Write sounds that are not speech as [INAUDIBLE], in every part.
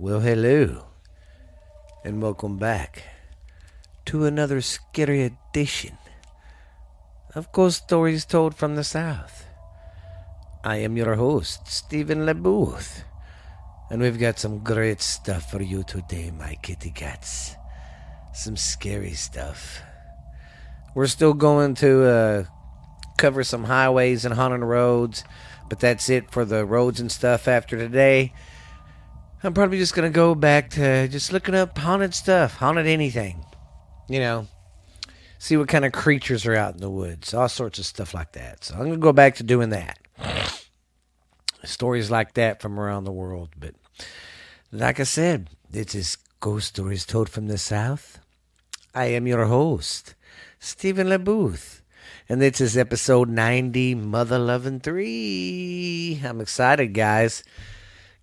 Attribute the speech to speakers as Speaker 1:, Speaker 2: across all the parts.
Speaker 1: Well, hello, and welcome back to another scary edition of Ghost Stories Told from the South. I am your host, Stephen LeBooth, and we've got some great stuff for you today, my kitty cats. Some scary stuff. We're still going to uh, cover some highways and haunted roads, but that's it for the roads and stuff after today. I'm probably just gonna go back to just looking up haunted stuff, haunted anything. You know, see what kind of creatures are out in the woods, all sorts of stuff like that. So I'm gonna go back to doing that. Stories like that from around the world. But like I said, this is Ghost Stories Told from the South. I am your host, Stephen LeBooth. And this is episode 90, Mother Loving 3. I'm excited, guys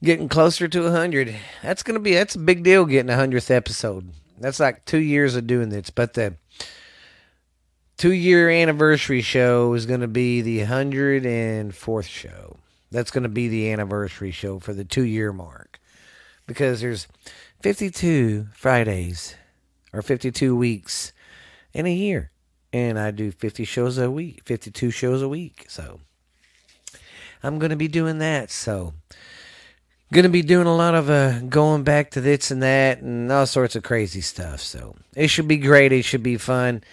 Speaker 1: getting closer to 100 that's gonna be that's a big deal getting a 100th episode. That's like two years of doing this but the two year anniversary show is gonna be the 104th show. That's gonna be the anniversary show for the two year mark. Because there's 52 fridays or 52 weeks in a year and i do 50 shows a week 52 shows a week so i'm gonna be doing that. So Gonna be doing a lot of uh, going back to this and that and all sorts of crazy stuff. So it should be great. It should be fun.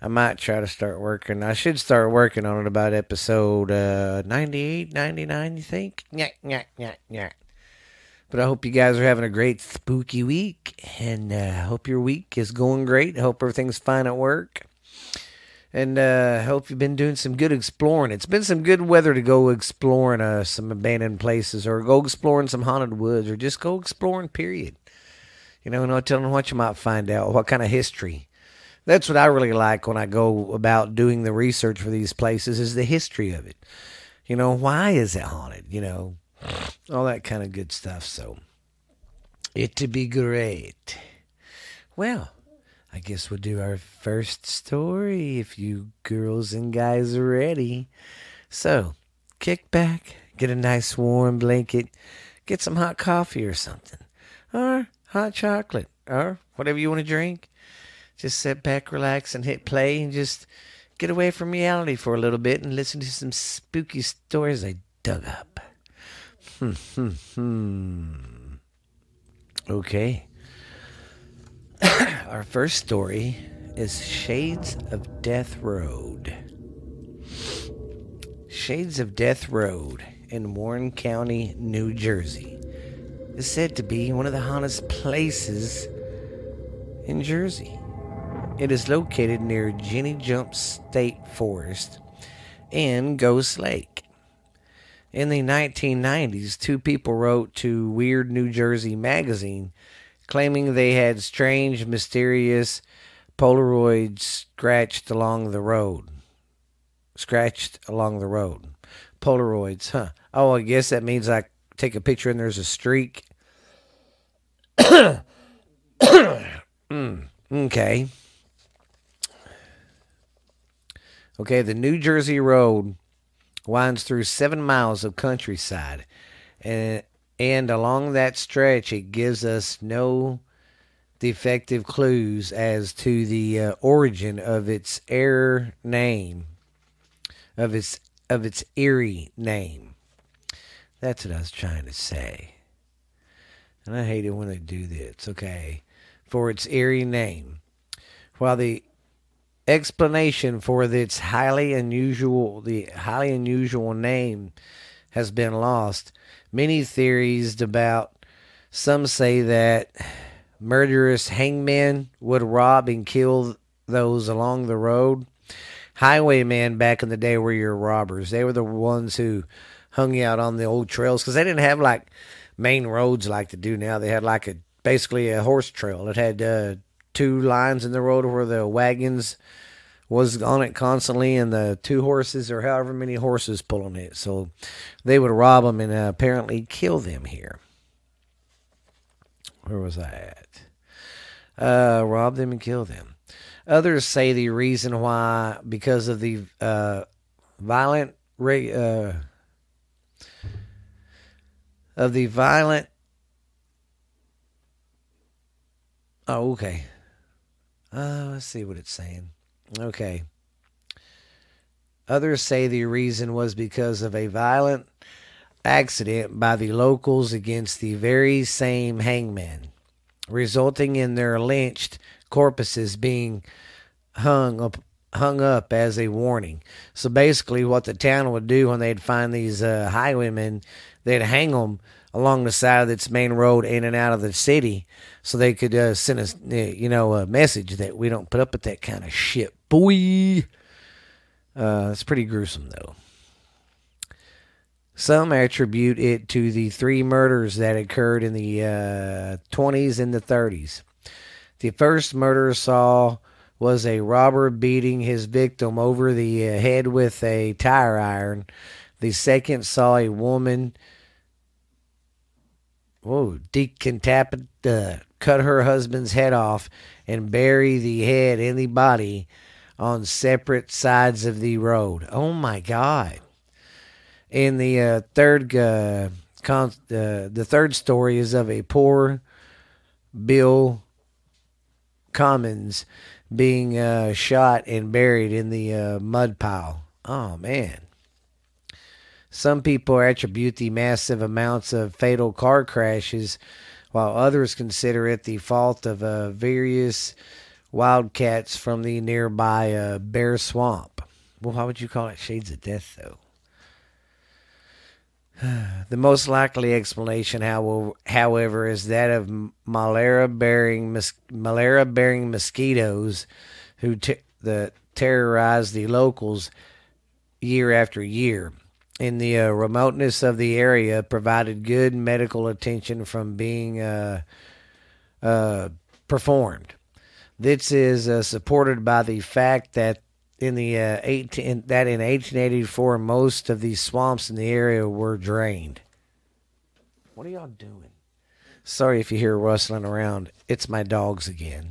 Speaker 1: I might try to start working. I should start working on it about episode uh, 98, 99, you think? Yeah, yeah, yeah, yeah. But I hope you guys are having a great spooky week. And I uh, hope your week is going great. I hope everything's fine at work. And uh, hope you've been doing some good exploring. It's been some good weather to go exploring uh, some abandoned places or go exploring some haunted woods or just go exploring, period. You know, no telling what you might find out, what kind of history. That's what I really like when I go about doing the research for these places is the history of it. You know, why is it haunted? You know, all that kind of good stuff. So, it to be great. Well, I guess we'll do our first story if you girls and guys are ready. So, kick back, get a nice warm blanket, get some hot coffee or something, or hot chocolate, or whatever you want to drink. Just sit back, relax, and hit play, and just get away from reality for a little bit and listen to some spooky stories I dug up. Hmm, hmm, hmm. Okay. [COUGHS] Our first story is Shades of Death Road. Shades of Death Road in Warren County, New Jersey is said to be one of the hottest places in Jersey. It is located near Jenny Jump State Forest and Ghost Lake. In the 1990s, two people wrote to Weird New Jersey magazine claiming they had strange, mysterious Polaroids scratched along the road. Scratched along the road. Polaroids, huh? Oh, I guess that means I take a picture and there's a streak. [COUGHS] mm, okay. Okay, the New Jersey Road winds through seven miles of countryside, and and along that stretch, it gives us no defective clues as to the uh, origin of its error name, of its of its eerie name. That's what I was trying to say. And I hate it when they do this. Okay, for its eerie name, while the explanation for its highly unusual the highly unusual name has been lost many theories about. Some say that murderous hangmen would rob and kill those along the road. Highwaymen back in the day were your robbers. They were the ones who hung out on the old trails because they didn't have like main roads like they do now. They had like a basically a horse trail. It had uh, two lines in the road where the wagons was on it constantly, and the two horses or however many horses pulling it. So they would rob them and uh, apparently kill them here. Where was I at? Uh, rob them and kill them. Others say the reason why because of the uh, violent uh, of the violent Oh, okay. Uh, let's see what it's saying. Okay. Others say the reason was because of a violent accident by the locals against the very same hangman, resulting in their lynched corpses being hung up hung up as a warning. So basically, what the town would do when they'd find these uh, highwaymen, they'd hang them along the side of its main road in and out of the city, so they could uh, send us, uh, you know, a message that we don't put up with that kind of shit, boy. Uh, it's pretty gruesome, though. Some attribute it to the three murders that occurred in the uh, 20s and the 30s. The first murder saw was a robber beating his victim over the uh, head with a tire iron. The second saw a woman, whoa, decapitate, uh, cut her husband's head off and bury the head and the body on separate sides of the road. Oh my God! In the uh, third, uh, con- uh, the third story is of a poor Bill Cummins being uh, shot and buried in the uh, mud pile. Oh man. Some people attribute the massive amounts of fatal car crashes, while others consider it the fault of uh, various wildcats from the nearby uh, Bear Swamp. Well, how would you call it shades of death, though? [SIGHS] The most likely explanation, however, is that of malaria-bearing malaria-bearing mosquitoes who the terrorize the locals year after year. In the uh, remoteness of the area, provided good medical attention from being uh, uh, performed. This is uh, supported by the fact that in the uh, 18 that in 1884 most of these swamps in the area were drained. What are y'all doing? Sorry if you hear rustling around. It's my dogs again.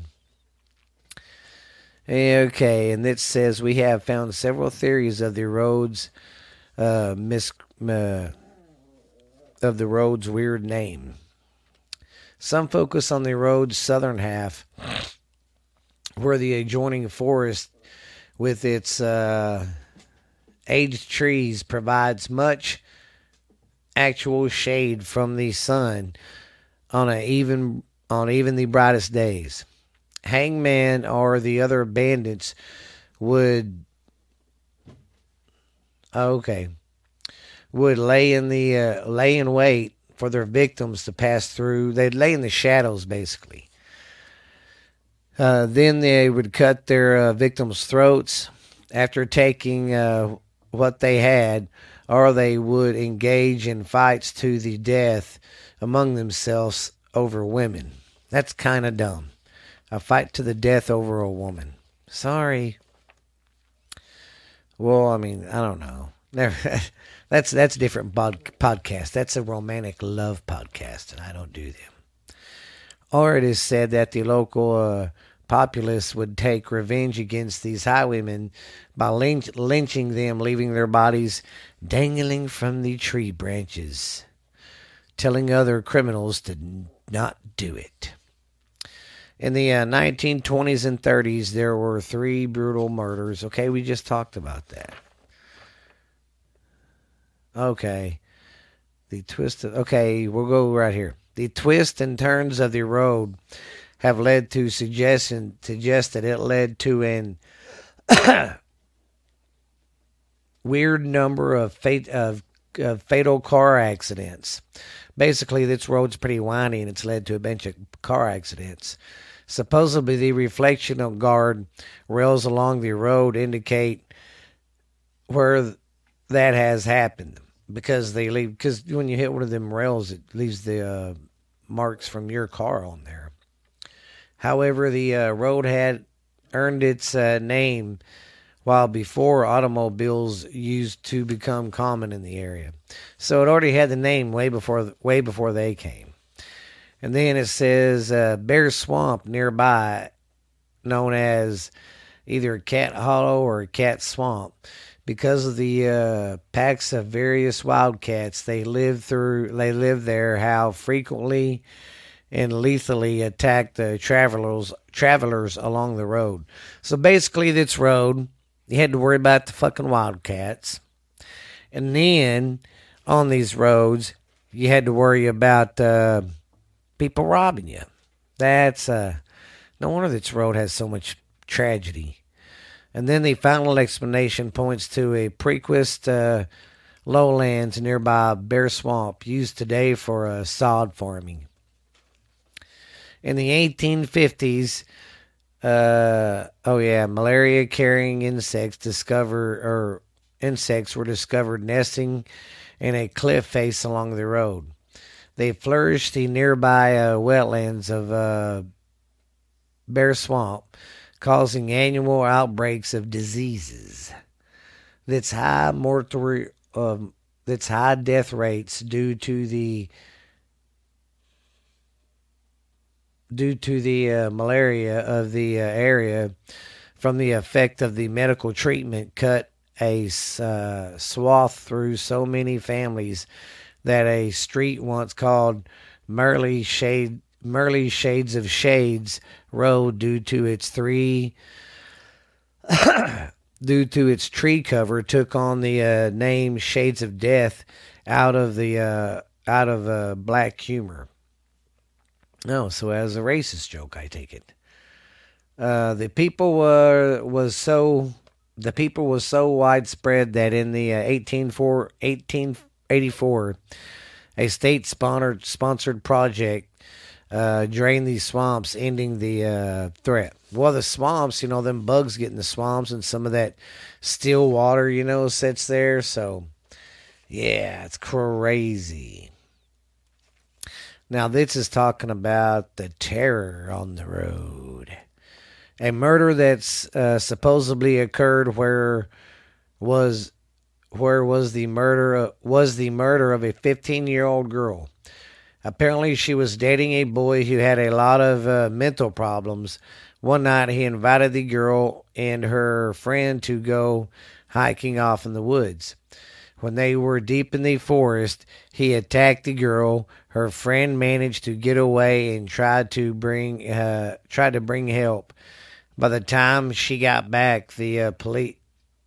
Speaker 1: Okay, and it says we have found several theories of the road's uh, mis- uh, of the road's weird name. Some focus on the road's southern half, where the adjoining forest with its uh, aged trees provides much actual shade from the sun on a even on even the brightest days. Hangman or the other bandits would okay would lay in the uh, lay in wait for their victims to pass through. They'd lay in the shadows basically uh, then they would cut their uh, victims' throats after taking uh, what they had, or they would engage in fights to the death among themselves over women. That's kind of dumb. A fight to the death over a woman. Sorry. Well, I mean, I don't know. [LAUGHS] that's that's a different pod, podcast. That's a romantic love podcast, and I don't do them. Or it is said that the local uh, populace would take revenge against these highwaymen by lynch- lynching them, leaving their bodies dangling from the tree branches, telling other criminals to not do it. In the uh, 1920s and 30s, there were three brutal murders. Okay, we just talked about that. Okay. The twist of, okay, we'll go right here. The twists and turns of the road have led to suggestion suggest that it led to an [COUGHS] weird number of fate of, of fatal car accidents. Basically, this road's pretty windy and it's led to a bunch of car accidents. Supposedly, the reflectional guard rails along the road indicate where that has happened because they leave. Because when you hit one of them rails, it leaves the uh, marks from your car on there. However, the uh, road had earned its uh, name while before automobiles used to become common in the area. So it already had the name way before way before they came. And then it says uh, Bear Swamp nearby, known as either Cat Hollow or Cat Swamp, because of the uh, packs of various wildcats they live through. They live there. How frequently and lethally attacked the travelers travelers along the road. So basically, this road you had to worry about the fucking wildcats, and then on these roads you had to worry about uh, people robbing you. That's uh, no wonder this road has so much tragedy. And then the final explanation points to a Prequist uh, lowlands nearby Bear Swamp used today for uh, sod farming. In the 1850s, uh, oh yeah, malaria carrying insects discover or insects were discovered nesting in a cliff face along the road. They flourished the nearby uh, wetlands of uh, Bear Swamp, causing annual outbreaks of diseases. That's high mortality, um, that's high death rates due to the due to the uh, malaria of the uh, area from the effect of the medical treatment cut a uh, swath through so many families that a street once called Merle Shade Merle Shades of Shades Road due to its three [COUGHS] due to its tree cover took on the uh, name Shades of Death out of the uh, out of uh, black humor. No, so as a racist joke, I take it. Uh, the people were was so the people was so widespread that in the uh, 1884 a state sponsored sponsored project uh, drained these swamps, ending the uh, threat. Well, the swamps, you know, them bugs get in the swamps, and some of that still water, you know, sits there. So, yeah, it's crazy. Now, this is talking about the terror on the road. A murder that's uh, supposedly occurred where was where was the murder of, was the murder of a 15 year old girl. Apparently, she was dating a boy who had a lot of uh, mental problems. One night, he invited the girl and her friend to go hiking off in the woods. When they were deep in the forest, he attacked the girl. Her friend managed to get away and tried to bring uh, tried to bring help. By the time she got back, the uh, police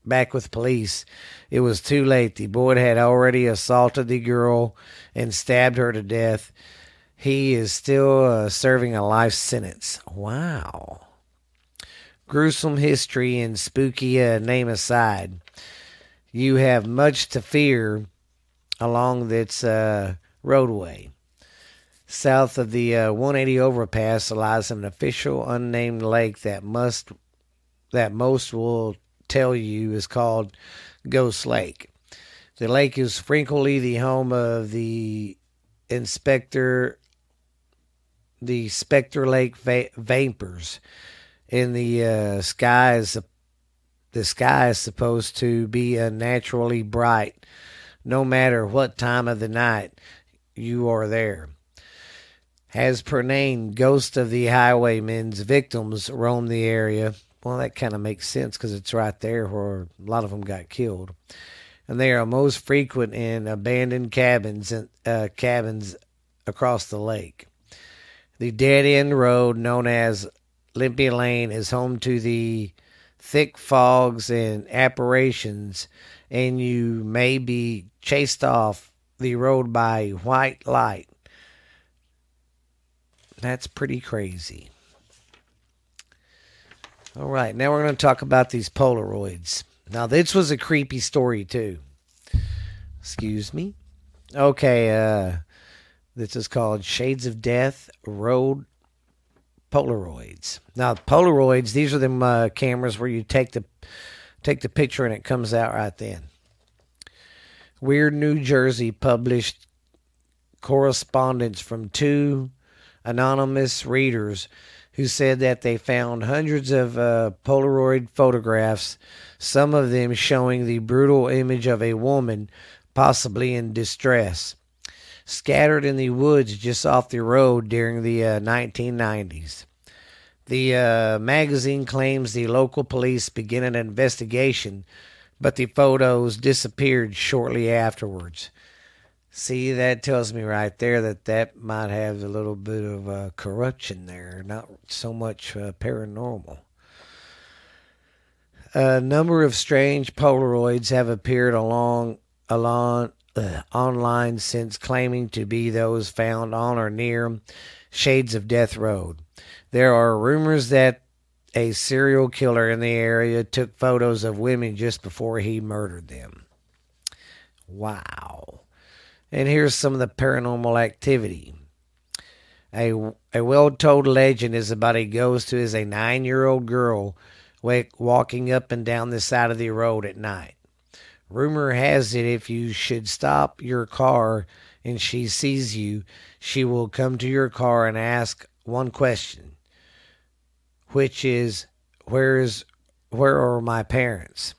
Speaker 1: back with police, it was too late. The boy had already assaulted the girl and stabbed her to death. He is still uh, serving a life sentence. Wow. Gruesome history and spooky uh, name aside you have much to fear along this uh, roadway. South of the uh, 180 overpass lies an official unnamed lake that must that most will tell you is called Ghost Lake. The lake is frequently the home of the inspector the Spectre Lake va- vapors in the uh, sky is the sky is supposed to be unnaturally bright no matter what time of the night you are there. As per name, ghosts of the highwaymen's victims roam the area. Well, that kind of makes sense because it's right there where a lot of them got killed. And they are most frequent in abandoned cabins and uh, cabins across the lake. The dead end road known as Limpy Lane is home to the thick fogs and apparitions, and you may be chased off the road by white light. That's pretty crazy. All right, now we're going to talk about these Polaroids. Now, this was a creepy story, too. Excuse me. Okay, uh, this is called Shades of Death Road Polaroids. Now, Polaroids, these are them uh, cameras where you take the take the picture and it comes out right then. Weird New Jersey published correspondence from two anonymous readers who said that they found hundreds of uh, Polaroid photographs, some of them showing the brutal image of a woman, possibly in distress scattered in the woods just off the road during the uh, 1990s. The uh, magazine claims the local police began an investigation, but the photos disappeared shortly afterwards.
Speaker 2: See, that tells me right there that that might have a little bit of uh, corruption there, not so much uh, paranormal. A number of strange Polaroids have appeared along, along uh, online since claiming to be those found on or near Shades of Death Road. There are rumors that a serial killer in the area took photos of women just before he murdered them. Wow. And here's some of the paranormal activity. A, a well told legend is about a ghost who is a nine year old girl walking up and down the side of the road at night. Rumor has it if you should stop your car and she sees you, she will come to your car and ask one question, which is, "Where is where are my parents?"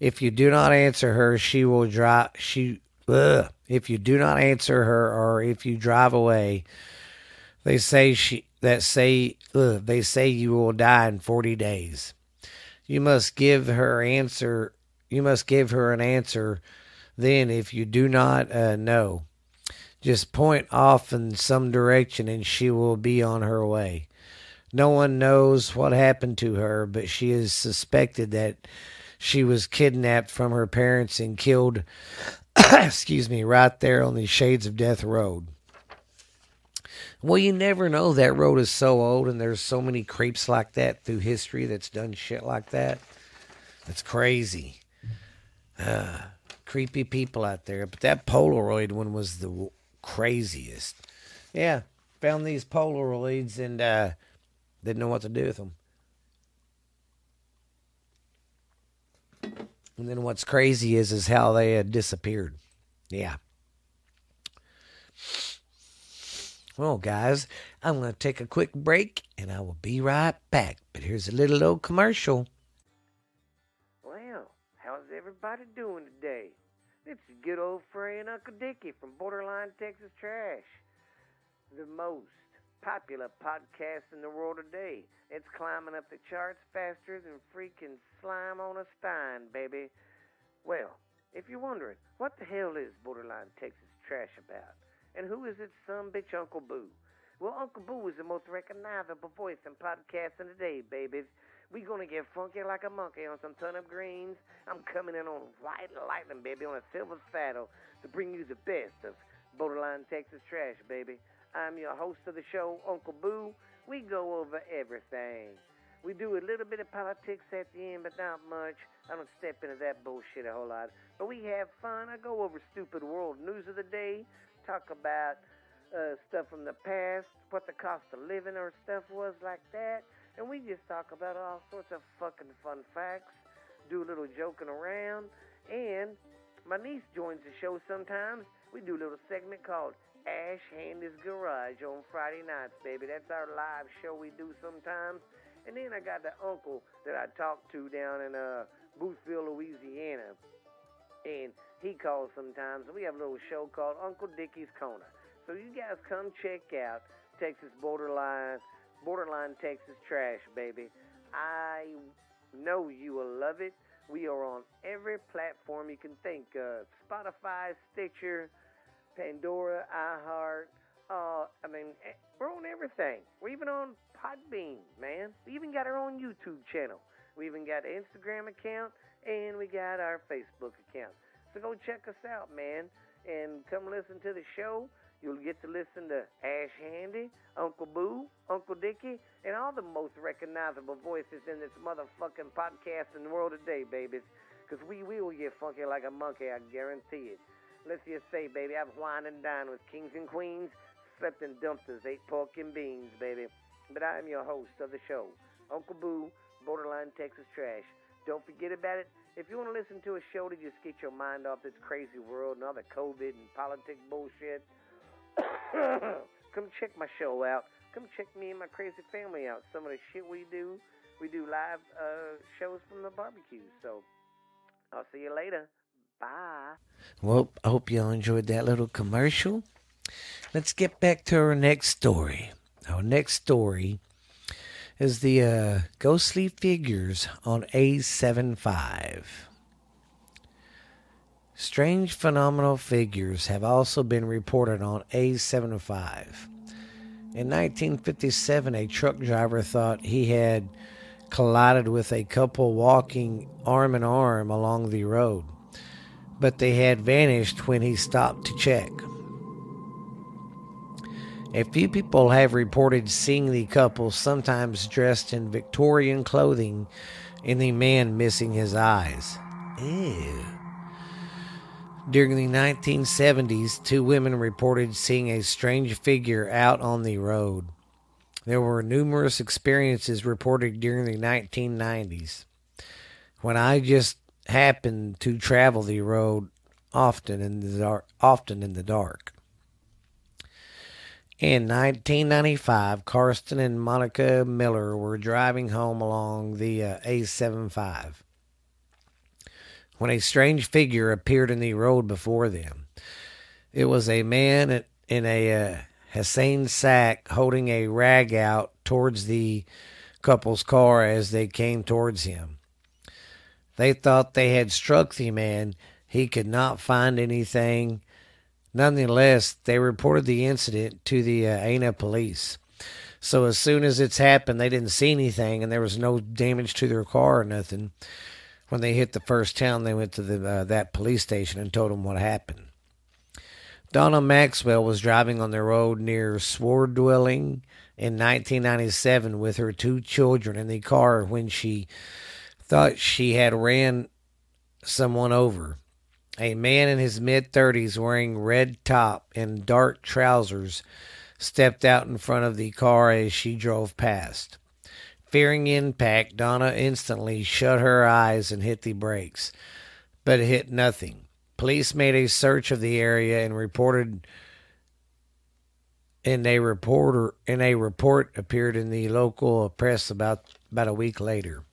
Speaker 2: If you do not answer her, she will drive. She ugh, if you do not answer her, or if you drive away, they say she that say ugh, they say you will die in forty days. You must give her answer. You must give her an answer. Then, if you do not uh, know, just point off in some direction and she will be on her way. No one knows what happened to her, but she is suspected that she was kidnapped from her parents and killed, [COUGHS] excuse me, right there on the Shades of Death Road. Well, you never know. That road is so old, and there's so many creeps like that through history that's done shit like that. That's crazy. Uh, creepy people out there. But that Polaroid one was the craziest. Yeah, found these Polaroids and uh, didn't know what to do with them. And then what's crazy is is how they had disappeared. Yeah. Well, guys, I'm going to take a quick break and I will be right back. But here's a little old commercial.
Speaker 1: Well, how's everybody doing today? It's good old friend Uncle Dickie from Borderline Texas Trash. The most popular podcast in the world today. It's climbing up the charts faster than freaking slime on a stein, baby. Well, if you're wondering, what the hell is Borderline Texas Trash about? And who is its son bitch Uncle Boo? Well, Uncle Boo is the most recognizable voice in podcasting today, babies. We gonna get funky like a monkey on some turnip greens. I'm coming in on white lightning, baby, on a silver saddle to bring you the best of borderline Texas trash, baby. I'm your host of the show, Uncle Boo. We go over everything. We do a little bit of politics at the end, but not much. I don't step into that bullshit a whole lot. But we have fun. I go over stupid world news of the day, talk about uh, stuff from the past, what the cost of living or stuff was like that. And we just talk about all sorts of fucking fun facts, do a little joking around. And my niece joins the show sometimes. We do a little segment called Ash Handy's Garage on Friday nights, baby. That's our live show we do sometimes. And then I got the uncle that I talk to down in uh, Boothville, Louisiana. And he calls sometimes. We have a little show called Uncle Dickie's Corner. So you guys come check out Texas Borderline Borderline Texas Trash, baby. I know you will love it. We are on every platform you can think of Spotify, Stitcher, Pandora, iHeart. Uh, I mean, eh, we're on everything. We're even on Podbean, man. We even got our own YouTube channel. We even got an Instagram account, and we got our Facebook account. So go check us out, man, and come listen to the show. You'll get to listen to Ash Handy, Uncle Boo, Uncle Dickie, and all the most recognizable voices in this motherfucking podcast in the world today, babies. Because we will get funky like a monkey, I guarantee it. Let's just say, baby, I've wined and dined with kings and queens, slept in dumpsters, ate pork and beans, baby. But I am your host of the show, Uncle Boo, Borderline Texas Trash. Don't forget about it. If you want to listen to a show to just get your mind off this crazy world and all the COVID and politics bullshit, [COUGHS] Come check my show out. Come check me and my crazy family out. Some of the shit we do, we do live uh, shows from the barbecue. So I'll see you later. Bye.
Speaker 2: Well, I hope y'all enjoyed that little commercial. Let's get back to our next story. Our next story is the uh, ghostly figures on A75.
Speaker 1: Strange phenomenal figures have also been reported on A75. In 1957, a truck driver thought he had collided with a couple walking arm in arm along the road, but they had vanished when he stopped to check. A few people have reported seeing the couple, sometimes dressed in Victorian clothing, and the man missing his eyes. Ew. During the 1970s, two women reported seeing a strange figure out on the road. There were numerous experiences reported during the 1990s when I just happened to travel the road often in the dark, often in the dark. In 1995, Karsten and Monica Miller were driving home along the uh, A75 when a strange figure appeared in the road before them. It was a man in a uh, Hessian sack holding a rag out towards the couple's car as they came towards him. They thought they had struck the man. He could not find anything. Nonetheless, they reported the incident to the uh, Ana police. So as soon as it's happened, they didn't see anything, and there was no damage to their car or nothing. When they hit the first town, they went to the uh, that police station and told them what happened. Donna Maxwell was driving on the road near Sword Dwelling in 1997 with her two children in the car when she thought she had ran someone over. A man in his mid 30s wearing red top and dark trousers stepped out in front of the car as she drove past. Fearing impact, Donna instantly shut her eyes and hit the brakes, but hit nothing. Police made a search of the area and reported and a reporter in a report appeared in the local press about about a week later.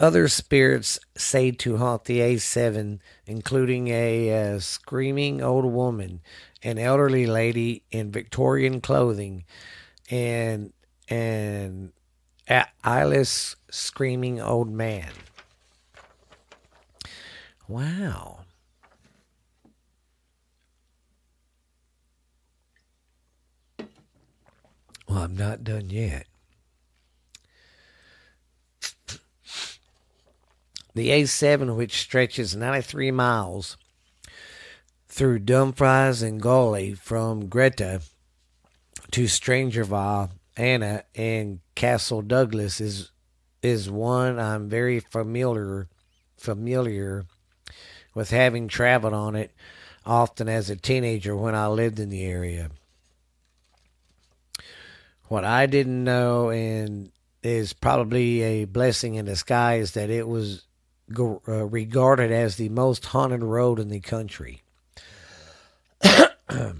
Speaker 1: Other spirits say to haunt the A7, including a uh, screaming old woman, an elderly lady in Victorian clothing, and an eyeless screaming old man. Wow. Well, I'm not done yet. The A7, which stretches 93 miles through Dumfries and Galloway from Gretna to Strangerville, Anna, and Castle Douglas, is is one I'm very familiar familiar with having traveled on it often as a teenager when I lived in the area. What I didn't know, and is probably a blessing in disguise, that it was uh, regarded as the most haunted road in the country. [CLEARS THROAT] Where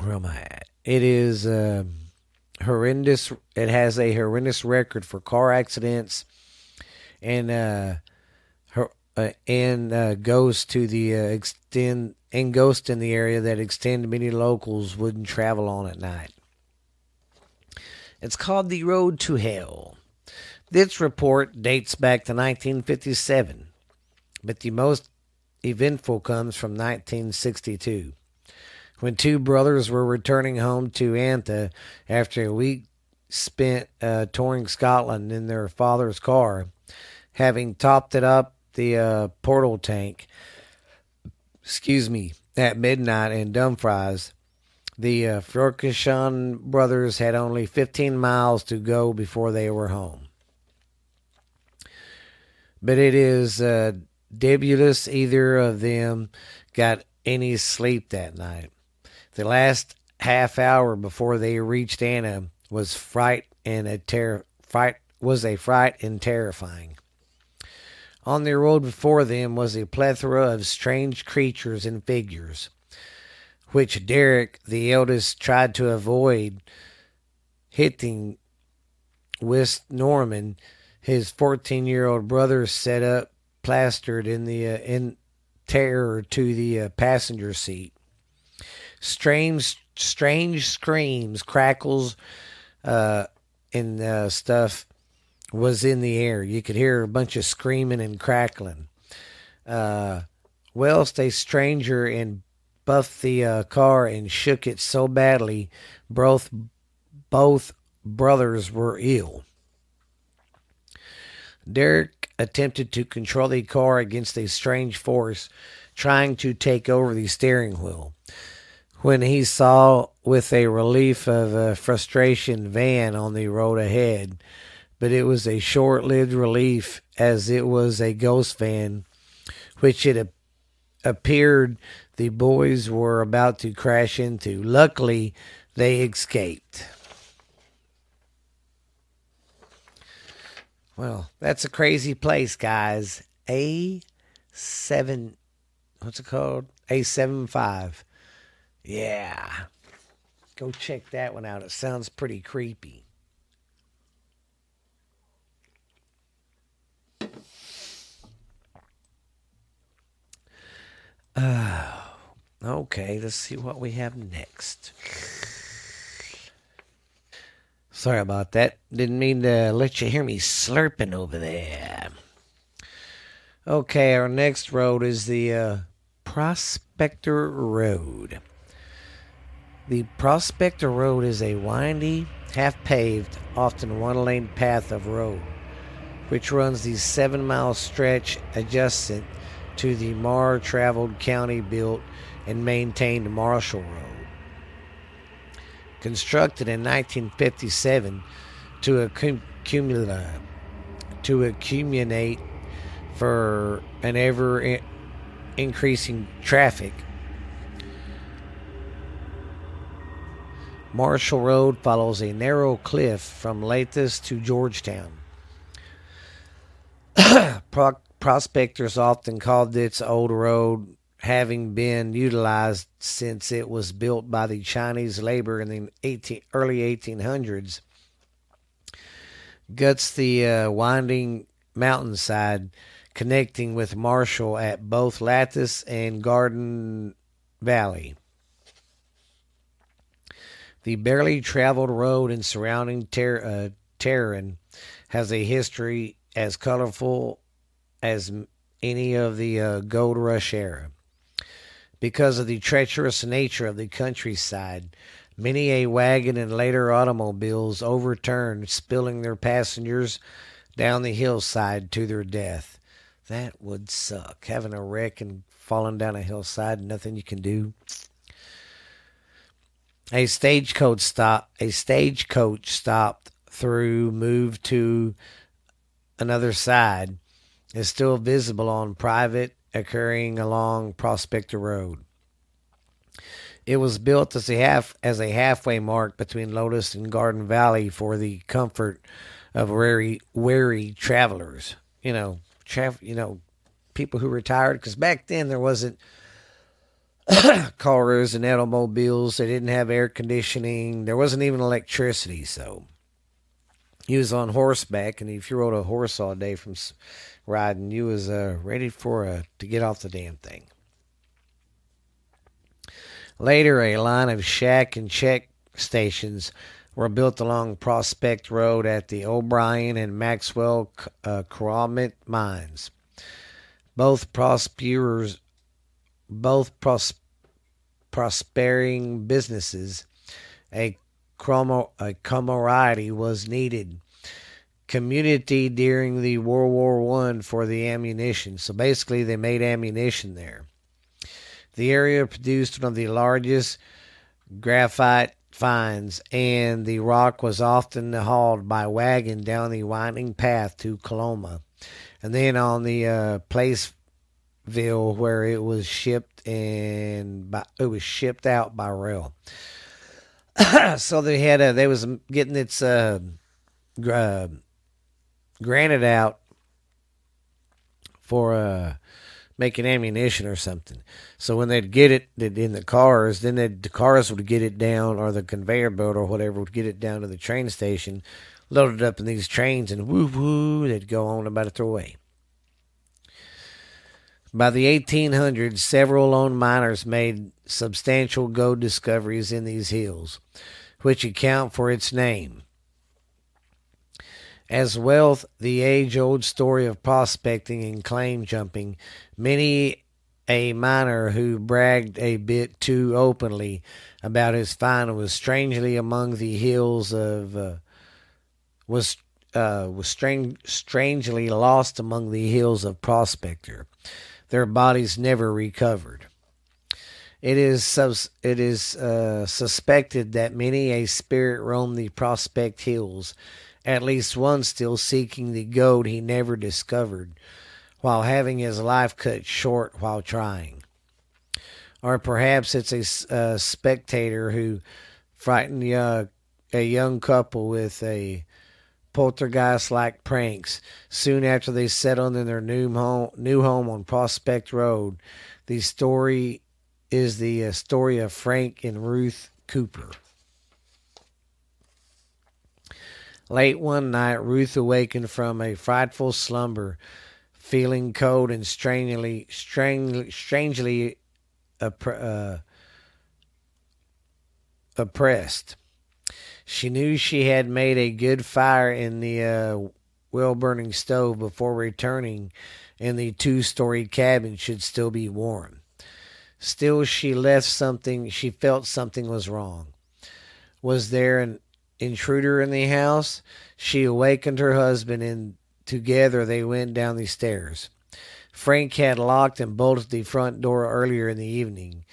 Speaker 1: am I at? It is uh, horrendous. It has a horrendous record for car accidents and uh, her uh, and uh, goes to the uh, extend and ghosts in the area that extend many locals wouldn't travel on at night. It's called the Road to Hell. This report dates back to 1957, but the most eventful comes from 1962, when two brothers were returning home to Antha after a week spent uh, touring Scotland in their father's car having topped it up the uh, portal tank, excuse me, at midnight in Dumfries. The uh, brothers had only 15 miles to go before they were home. But it is uh, debulous either of them got any sleep that night. The last half hour before they reached Anna was fright and a terror fright was a fright and terrifying. On the road before them was a plethora of strange creatures and figures, which Derek, the eldest, tried to avoid hitting with Norman. His 14 year old brother set up plastered in the uh, in terror to the uh, passenger seat. Strange, strange screams, crackles, uh, and uh, stuff was in the air. You could hear a bunch of screaming and crackling. Uh, whilst a stranger and buffed the uh, car and shook it so badly, both both brothers were ill. Derek attempted to control the car against a strange force trying to take over the steering wheel. When he saw, with a relief of a frustration, van on the road ahead, but it was a short lived relief as it was a ghost van, which it appeared the boys were about to crash into. Luckily, they escaped. Well, that's a crazy place, guys. A7, what's it called? A seven five. Yeah. Go check that one out. It sounds pretty creepy. Uh, okay, let's see what we have next. Sorry about that. Didn't mean to let you hear me slurping over there. Okay, our next road is the uh, Prospector Road. The Prospector Road is a windy, half paved, often one lane path of road, which runs the seven mile stretch adjacent to the more traveled county built and maintained Marshall Road. Constructed in 1957 to accumulate, for an ever eh, increasing traffic. Marshall Road follows a narrow cliff from Lotus to Georgetown. [CLEARS THROAT] Prospectors often called this old road having been utilized since it was built by the Chinese labor in the 18, early 1800s. Guts the uh, winding mountainside connecting with Marshall at both Lotus and Garden Valley. The barely traveled road and surrounding ter- uh, terrain has a history as colorful as any of the uh, gold rush era. Because of the treacherous nature of the countryside, many a wagon and later automobiles overturned, spilling their passengers down the hillside to their death. That would suck. Having a wreck and falling down a hillside, nothing you can do. A stagecoach stop. A stagecoach stopped through, moved to another side, is still visible on private occurring along Prospector Road. It was built as a half as a halfway mark between Lotus and Garden Valley for the comfort of weary weary travelers. You know, you know, people who retired because back then there wasn't [COUGHS] cars and automobiles. They didn't have air conditioning. There wasn't even electricity. So he was on horseback, and if you rode a horse all day from riding, you was uh, ready for a, to get off the damn thing. Later, a line of shack and check stations were built along Prospect Road at the O'Brien and Maxwell uh, mines. Both prosperers, both pros- prospering businesses, a, chromo- a camaraderie was needed community during the World War One for the ammunition. So basically, they made ammunition there. The area produced one of the largest graphite finds, and the rock was often hauled by wagon down the winding path to Coloma, and then on the uh, Placerville where it was shipped and by, it was shipped out by rail. [COUGHS] so they had a, they was getting its uh, uh, granted out for uh, making ammunition or something. So when they'd get it in the cars, then the cars would get it down, or the conveyor belt or whatever would get it down to the train station, loaded up in these trains, and woo woo, they'd go on about it their way. By the 1800s, several lone miners made substantial gold discoveries in these hills, which account for its name. As well, the age old story of prospecting and claim jumping, many a miner who bragged a bit too openly about his find was strangely among the hills of uh, was uh, was strange, strangely lost among the hills of Prospector. Their bodies never recovered. It is it is uh, suspected that many a spirit roamed the Prospect Hills, at least one still seeking the gold he never discovered, while having his life cut short while trying. Or perhaps it's a uh, spectator who frightened uh, a young couple with a poltergeist like pranks soon after they settled in their new home, new home on Prospect Road. The story is the uh, story of Frank and Ruth Cooper. Late one night, Ruth awakened from a frightful slumber, feeling cold and strangely, strangely, strangely uh, oppressed. She knew she had made a good fire in the uh, well burning stove before returning, and the two story cabin should still be warm. Still, she left something, she felt something was wrong. Was there an intruder in the house? She awakened her husband, and together they went down the stairs. Frank had locked and bolted the front door earlier in the evening.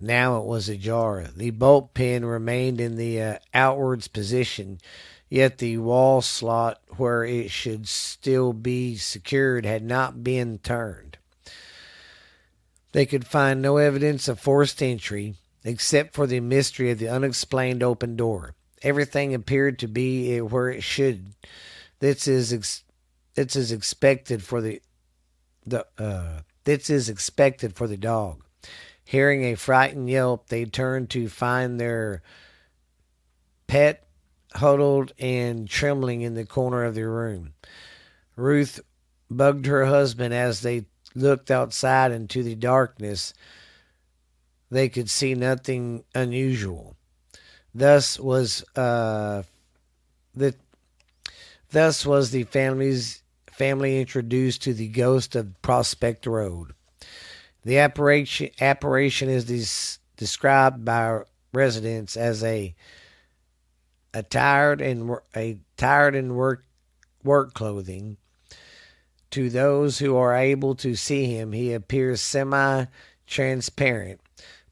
Speaker 1: Now it was ajar. The bolt pin remained in the uh, outwards position, yet the wall slot where it should still be secured had not been turned. They could find no evidence of forced entry except for the mystery of the unexplained open door. Everything appeared to be where it should. This is ex- this is expected for the the uh, this is expected for the dog. Hearing a frightened yelp, they turned to find their pet huddled and trembling in the corner of the room. Ruth bugged her husband as they looked outside into the darkness. They could see nothing unusual. Thus was uh, the thus was the family's family introduced to the ghost of Prospect Road. The apparition, apparition is des, described by residents as a a tired and a tired and work work clothing. To those who are able to see him, he appears semi-transparent,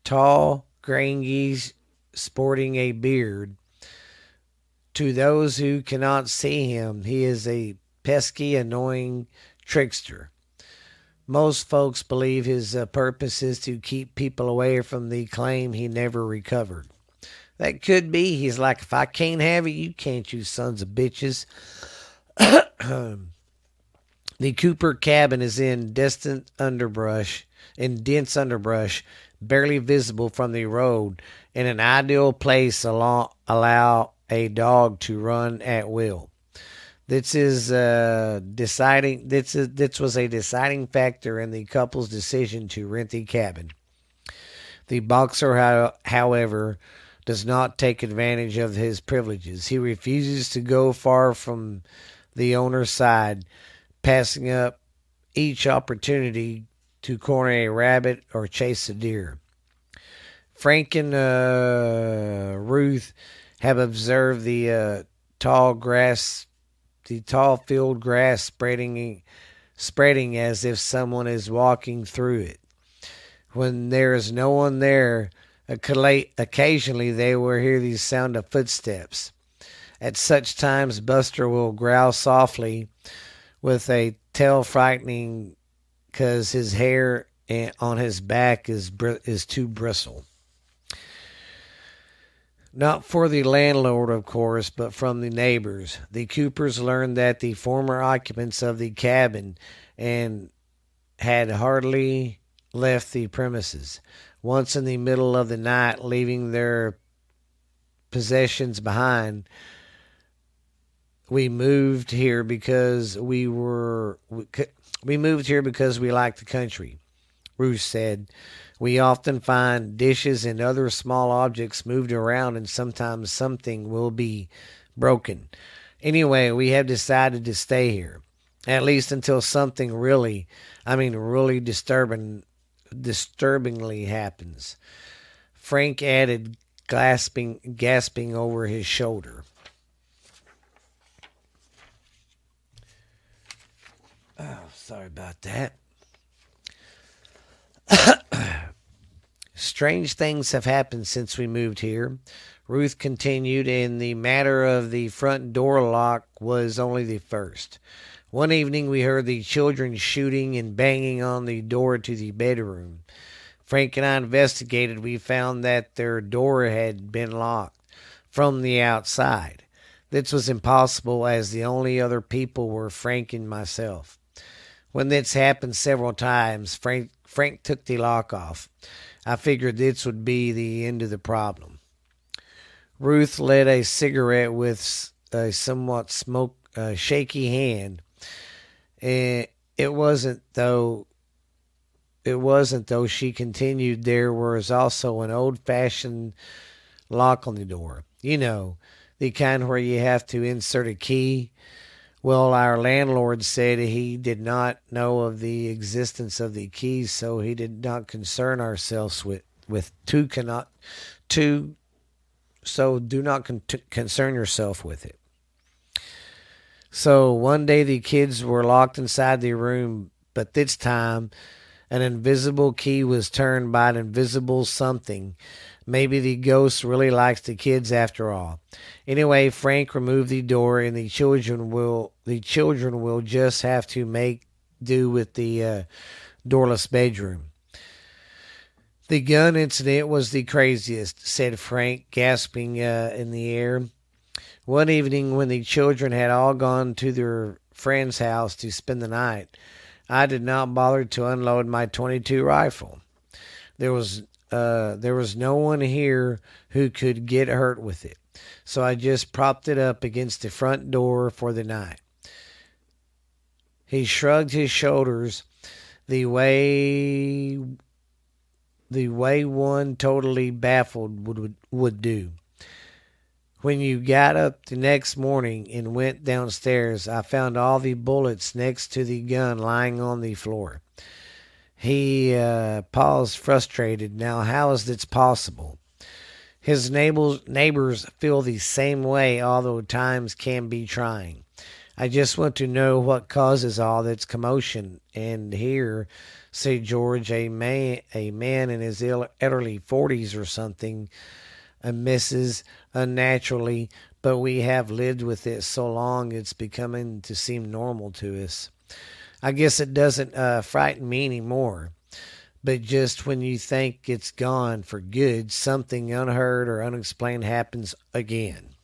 Speaker 1: tall, grangy, sporting a beard. To those who cannot see him, he is a pesky, annoying trickster. Most folks believe his uh, purpose is to keep people away from the claim he never recovered. That could be. He's like, if I can't have it, you can't, you sons of bitches. [CLEARS THROAT] the Cooper cabin is in distant underbrush, in dense underbrush, barely visible from the road, in an ideal place allow, allow a dog to run at will. This is uh, deciding. This is this was a deciding factor in the couple's decision to rent the cabin. The boxer, however, does not take advantage of his privileges. He refuses to go far from the owner's side, passing up each opportunity to corner a rabbit or chase a deer. Frank and uh, Ruth have observed the uh, tall grass the tall field grass spreading spreading as if someone is walking through it. When there is no one there, occasionally they will hear the sound of footsteps. At such times, Buster will growl softly with a tail frightening because his hair on his back is is too bristle. Not for the landlord, of course, but from the neighbors. The Coopers learned that the former occupants of the cabin and had hardly left the premises. Once in the middle of the night, leaving their possessions behind, we moved here because we were we moved here because we like the country. Ruth said, we often find dishes and other small objects moved around, and sometimes something will be broken. Anyway, we have decided to stay here, at least until something really, I mean, really disturbing, disturbingly happens. Frank added, gasping, gasping over his shoulder. Oh, sorry about that. Strange things have happened since we moved here. Ruth continued, and the matter of the front door lock was only the first. One evening we heard the children shooting and banging on the door to the bedroom. Frank and I investigated. We found that their door had been locked from the outside. This was impossible as the only other people were Frank and myself. When this happened several times, Frank Frank took the lock off. I figured this would be the end of the problem. Ruth lit a cigarette with a somewhat smoke uh, shaky hand. And it wasn't though it wasn't though she continued there was also an old fashioned lock on the door. You know, the kind where you have to insert a key well, our landlord said he did not know of the existence of the keys, so he did not concern ourselves with with two cannot two. So do not con- concern yourself with it. So one day the kids were locked inside the room, but this time an invisible key was turned by an invisible something Maybe the ghost really likes the kids after all. Anyway, Frank removed the door, and the children will the children will just have to make do with the uh, doorless bedroom. The gun incident was the craziest," said Frank, gasping uh, in the air. One evening, when the children had all gone to their friend's house to spend the night, I did not bother to unload my 22 rifle. There was uh, there was no one here who could get hurt with it. So I just propped it up against the front door for the night. He shrugged his shoulders the way the way one totally baffled would would, would do. When you got up the next morning and went downstairs, I found all the bullets next to the gun lying on the floor. He uh, paused, frustrated. Now, how is this possible? His neighbors, neighbors feel the same way, although times can be trying. I just want to know what causes all this commotion. And here, say George, a man, a man in his elderly forties or something, a misses unnaturally, but we have lived with it so long it's becoming to seem normal to us. I guess it doesn't uh, frighten me anymore. But just when you think it's gone for good, something unheard or unexplained happens again.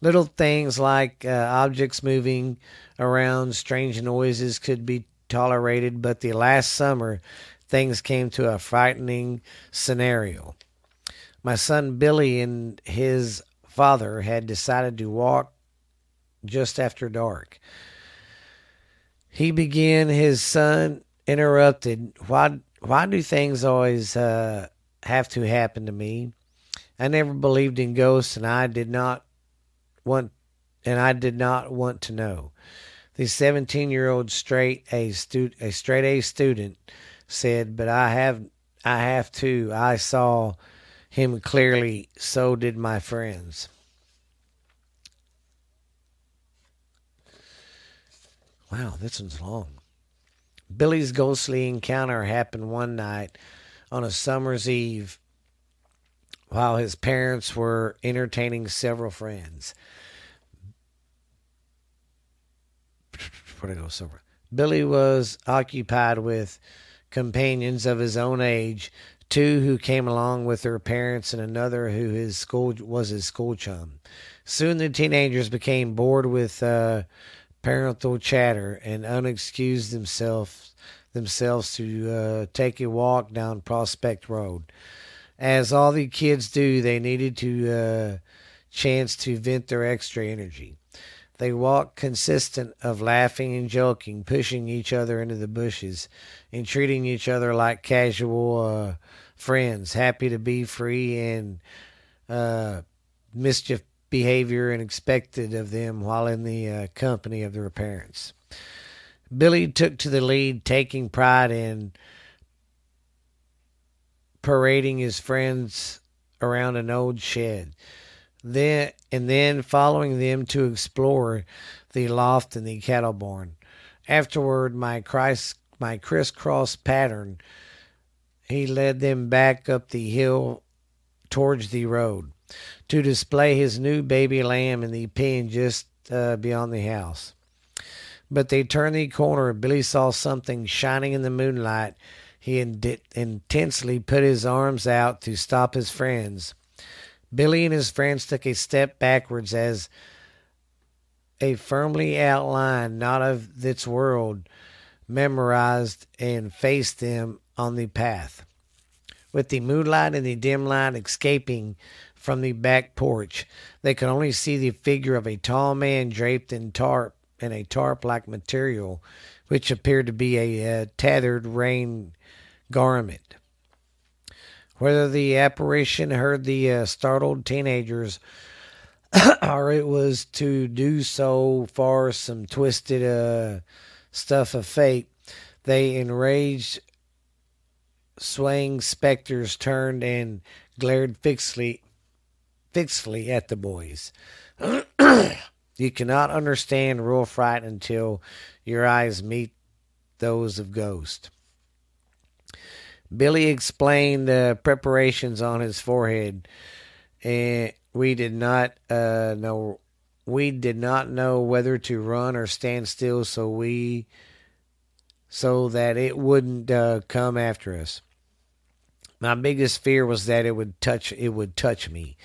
Speaker 1: Little things like uh, objects moving around, strange noises could be tolerated, but the last summer, things came to a frightening scenario. My son Billy and his father had decided to walk just after dark. He began. His son interrupted. Why? Why do things always uh, have to happen to me? I never believed in ghosts, and I did not want, and I did not want to know. The seventeen-year-old straight A student, a straight A student, said, "But I have, I have to. I saw him clearly. So did my friends." Wow, this one's long. Billy's ghostly encounter happened one night on a summer's eve while his parents were entertaining several friends. Where'd I go somewhere? Billy was occupied with companions of his own age, two who came along with their parents and another who his school was his school chum. Soon the teenagers became bored with uh, parental chatter and unexcused themselves themselves to uh, take a walk down Prospect Road. As all the kids do, they needed to uh, chance to vent their extra energy. They walked consistent of laughing and joking, pushing each other into the bushes, and treating each other like casual uh, friends, happy to be free and uh, mischief behavior and expected of them while in the uh, company of their parents. Billy took to the lead, taking pride in parading his friends around an old shed. Then and then following them to explore the loft and the cattle barn. Afterward, my Christ, my crisscross pattern, he led them back up the hill towards the road to display his new baby lamb in the pen just uh, beyond the house. But they turned the corner and Billy saw something shining in the moonlight. He intensely put his arms out to stop his friends. Billy and his friends took a step backwards as a firmly outlined, not of this world, memorized and faced them on the path. With the moonlight and the dim light escaping from the back porch, they could only see the figure of a tall man draped in tarp in a tarp-like material, which appeared to be a, uh, tattered rain garment. Whether the apparition heard the uh, startled teenagers [COUGHS] or it was to do so far some twisted uh, stuff of fate, they enraged swaying specters turned and glared fixedly fixedly at the boys. [CLEARS THROAT] you cannot understand real fright until your eyes meet those of Ghost. Billy explained the preparations on his forehead, and we did not uh, know we did not know whether to run or stand still, so we so that it wouldn't uh, come after us. My biggest fear was that it would touch it would touch me.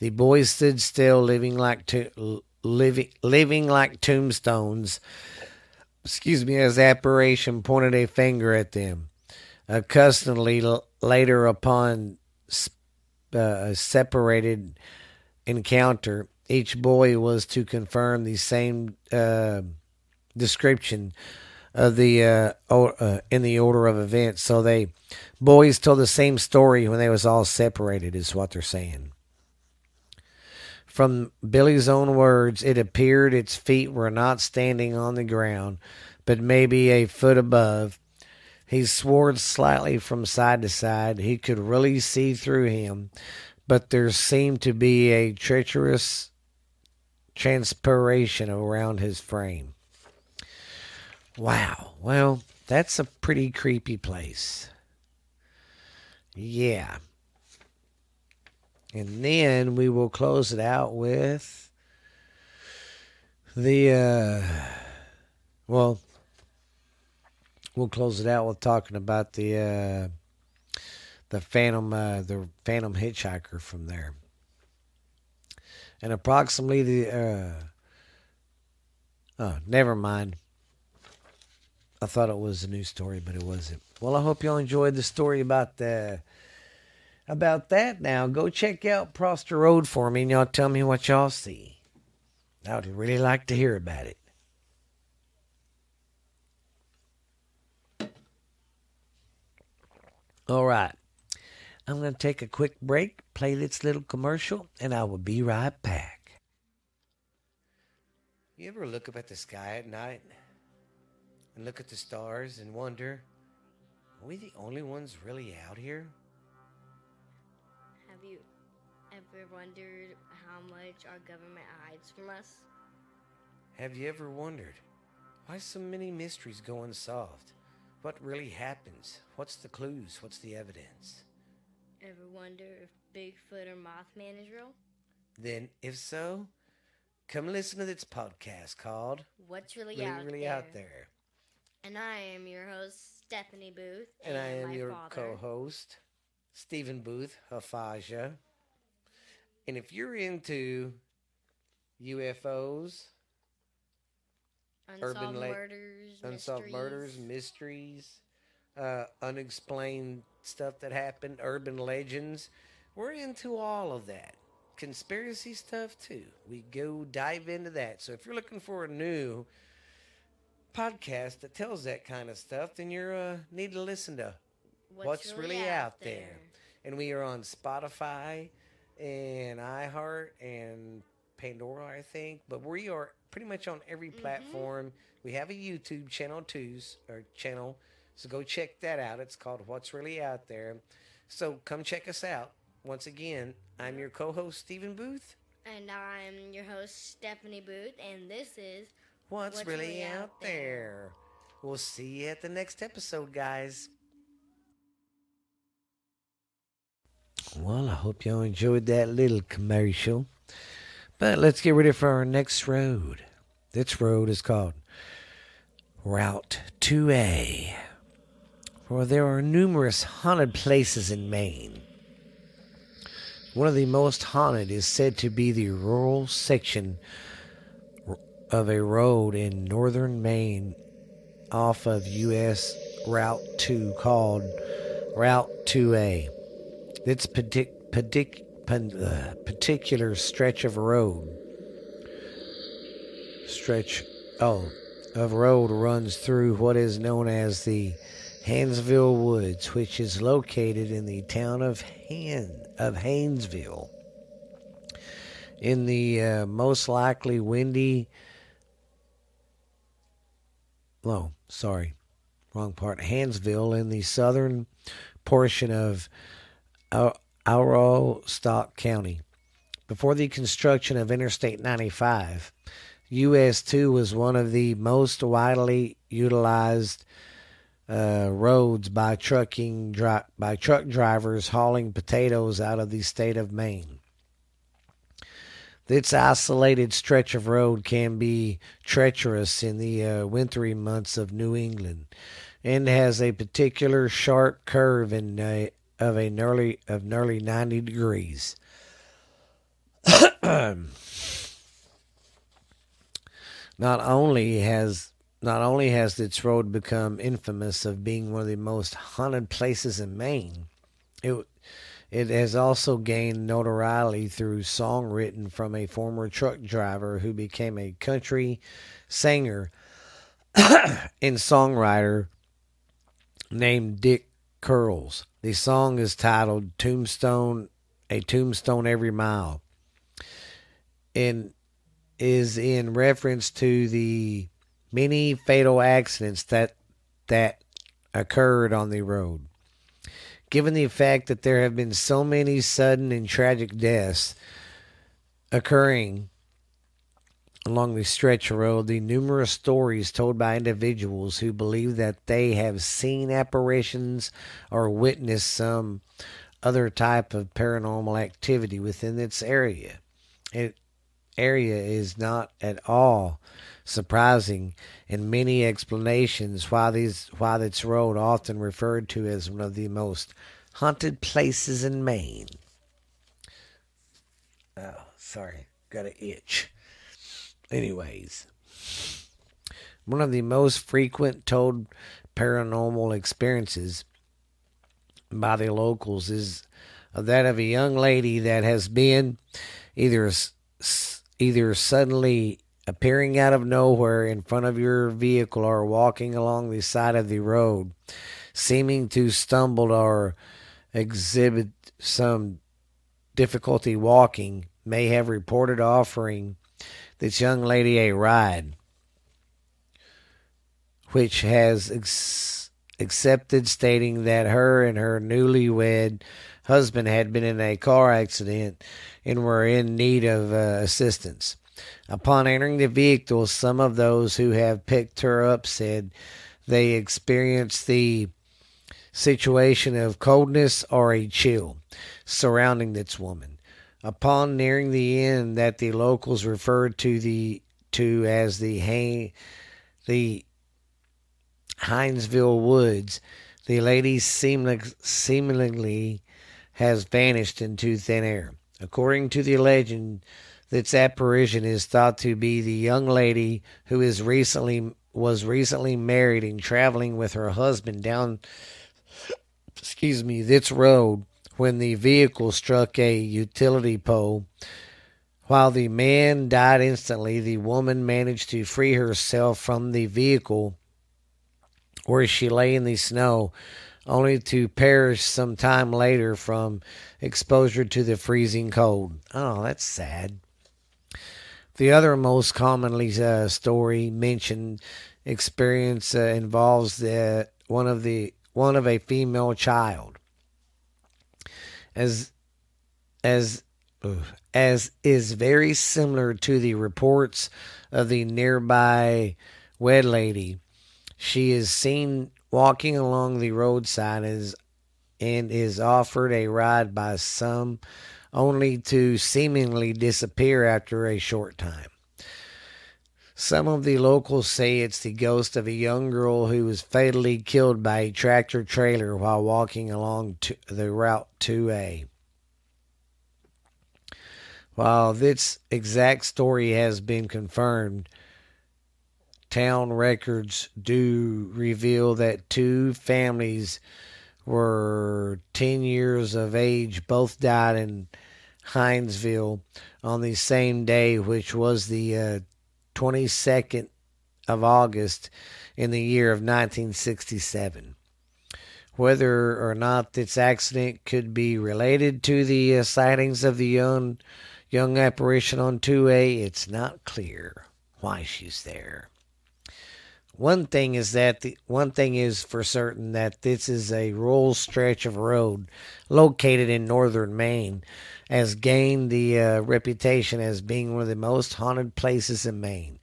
Speaker 1: The boys stood still, living like to, living living like tombstones. Excuse me, as apparition pointed a finger at them. Accustomedly, later upon uh, a separated encounter, each boy was to confirm the same uh, description of the uh, uh, in the order of events. So they boys told the same story when they was all separated. Is what they're saying. From Billy's own words, it appeared its feet were not standing on the ground, but maybe a foot above, he swore slightly from side to side. He could really see through him, but there seemed to be a treacherous transpiration around his frame. Wow. Well, that's a pretty creepy place. Yeah. And then we will close it out with the uh well we'll close it out with talking about the uh, the Phantom uh, the Phantom Hitchhiker from there, and approximately the uh, oh never mind. I thought it was a new story, but it wasn't. Well, I hope y'all enjoyed the story about the about that. Now go check out Prospect Road for me, and y'all tell me what y'all see. I would really like to hear about it. All right. I'm going to take a quick break, play this little commercial, and I will be right back. You ever look up at the sky at night and look at the stars and wonder, are we the only ones really out here?
Speaker 3: Ever wondered how much our government hides from us?
Speaker 1: Have you ever wondered why so many mysteries go unsolved? What really happens? What's the clues? What's the evidence?
Speaker 3: Ever wonder if Bigfoot or Mothman is real?
Speaker 1: Then, if so, come listen to this podcast called
Speaker 3: What's Really,
Speaker 1: Really,
Speaker 3: out,
Speaker 1: really
Speaker 3: there?
Speaker 1: Out There.
Speaker 3: And I am your host, Stephanie Booth.
Speaker 1: And I am your co host, Stephen Booth, Hafaja. And if you're into UFOs,
Speaker 3: Unsolved
Speaker 1: urban
Speaker 3: murders,
Speaker 1: unsolved
Speaker 3: mysteries.
Speaker 1: murders, mysteries, uh, unexplained stuff that happened, urban legends. We're into all of that. Conspiracy stuff too. We go dive into that. So if you're looking for a new podcast that tells that kind of stuff, then you uh, need to listen to What's Really Out There. And we are on Spotify and iHeart and Pandora, I think. But we are pretty much on every mm-hmm. platform. We have a YouTube channel too, or channel. So go check that out. It's called What's Really Out There. So come check us out. Once again, I'm your co-host Stephen Booth.
Speaker 3: And I'm your host, Stephanie Booth, and this is
Speaker 1: What's,
Speaker 3: What's
Speaker 1: really,
Speaker 3: Really
Speaker 1: out,
Speaker 3: Out
Speaker 1: there?
Speaker 3: There?
Speaker 1: We'll see you at the next episode, guys. Well, I hope y'all enjoyed that little commercial. But let's get ready for our next road. This road is called Route 2A. For there are numerous haunted places in Maine. One of the most haunted is said to be the rural section of a road in northern Maine off of US Route 2 called Route 2A. This partic- partic- uh, particular stretch of road stretch oh of road runs through what is known as the Hansville Woods, which is located in the town of Han of Haynesville. In the uh, most likely windy no, sorry, wrong part. Hansville in the southern portion of Au- Aroostook County. Before the construction of Interstate 95, US 2 was one of the most widely utilized uh, roads by trucking dri- by truck drivers hauling potatoes out of the state of Maine. This isolated stretch of road can be treacherous in the uh, wintry months of New England, and has a particular sharp curve in uh, of a nearly of nearly ninety degrees. [CLEARS THROAT] not only has not only has this road become infamous of being one of the most haunted places in Maine, it it has also gained notoriety through song written from a former truck driver who became a country singer [CLEARS THROAT] and songwriter named Dick Curless. The song is titled Tombstone A Tombstone Every Mile and is in reference to the many fatal accidents that that occurred on the road. Given the fact that there have been so many sudden and tragic deaths occurring along the stretch of road, the numerous stories told by individuals who believe that they have seen apparitions or witnessed some other type of paranormal activity within its area. It area is not at all surprising and many explanations why these why this road often referred to as one of the most haunted places in Maine. Oh, sorry, got an itch. Anyways, one of the most frequent told paranormal experiences by the locals is that of a young lady that has been either either suddenly appearing out of nowhere in front of your vehicle or walking along the side of the road, seeming to stumble or exhibit some difficulty walking, may have reported offering this young lady a ride, which has ex- accepted, stating that her and her newlywed husband had been in a car accident and were in need of uh, assistance. Upon entering the vehicle, some of those who have picked her up said they experienced the situation of coldness or a chill surrounding this woman. Upon nearing the end that the locals referred to the to as the the Haynesville Woods, the lady seemingly, seemingly has vanished into thin air. According to the legend, this apparition is thought to be the young lady who is recently was recently married and traveling with her husband down [COUGHS] excuse me this road when the vehicle struck a utility pole. While the man died instantly, the woman managed to free herself from the vehicle where she lay in the snow, only to perish some time later from exposure to the freezing cold. Oh, that's sad. The other most commonly uh, story mentioned experience uh, involves the one of the one of a female child, as as as is very similar to the reports of the nearby wed lady. She is seen walking along the roadside as, and is offered a ride by some, only to seemingly disappear after a short time. Some of the locals say it's the ghost of a young girl who was fatally killed by a tractor trailer while walking along the Route 2A. While this exact story has been confirmed, town records do reveal that two families were 10 years of age both died in Haynesville on the same day, which was the uh, 22nd of August in the year of 1967. Whether or not this accident could be related to the uh, sightings of the young young apparition on 2A, it's not clear why she's there. One thing is that the one thing is for certain that this is a rural stretch of road located in northern Maine, has gained the uh, reputation as being one of the most haunted places in Maine,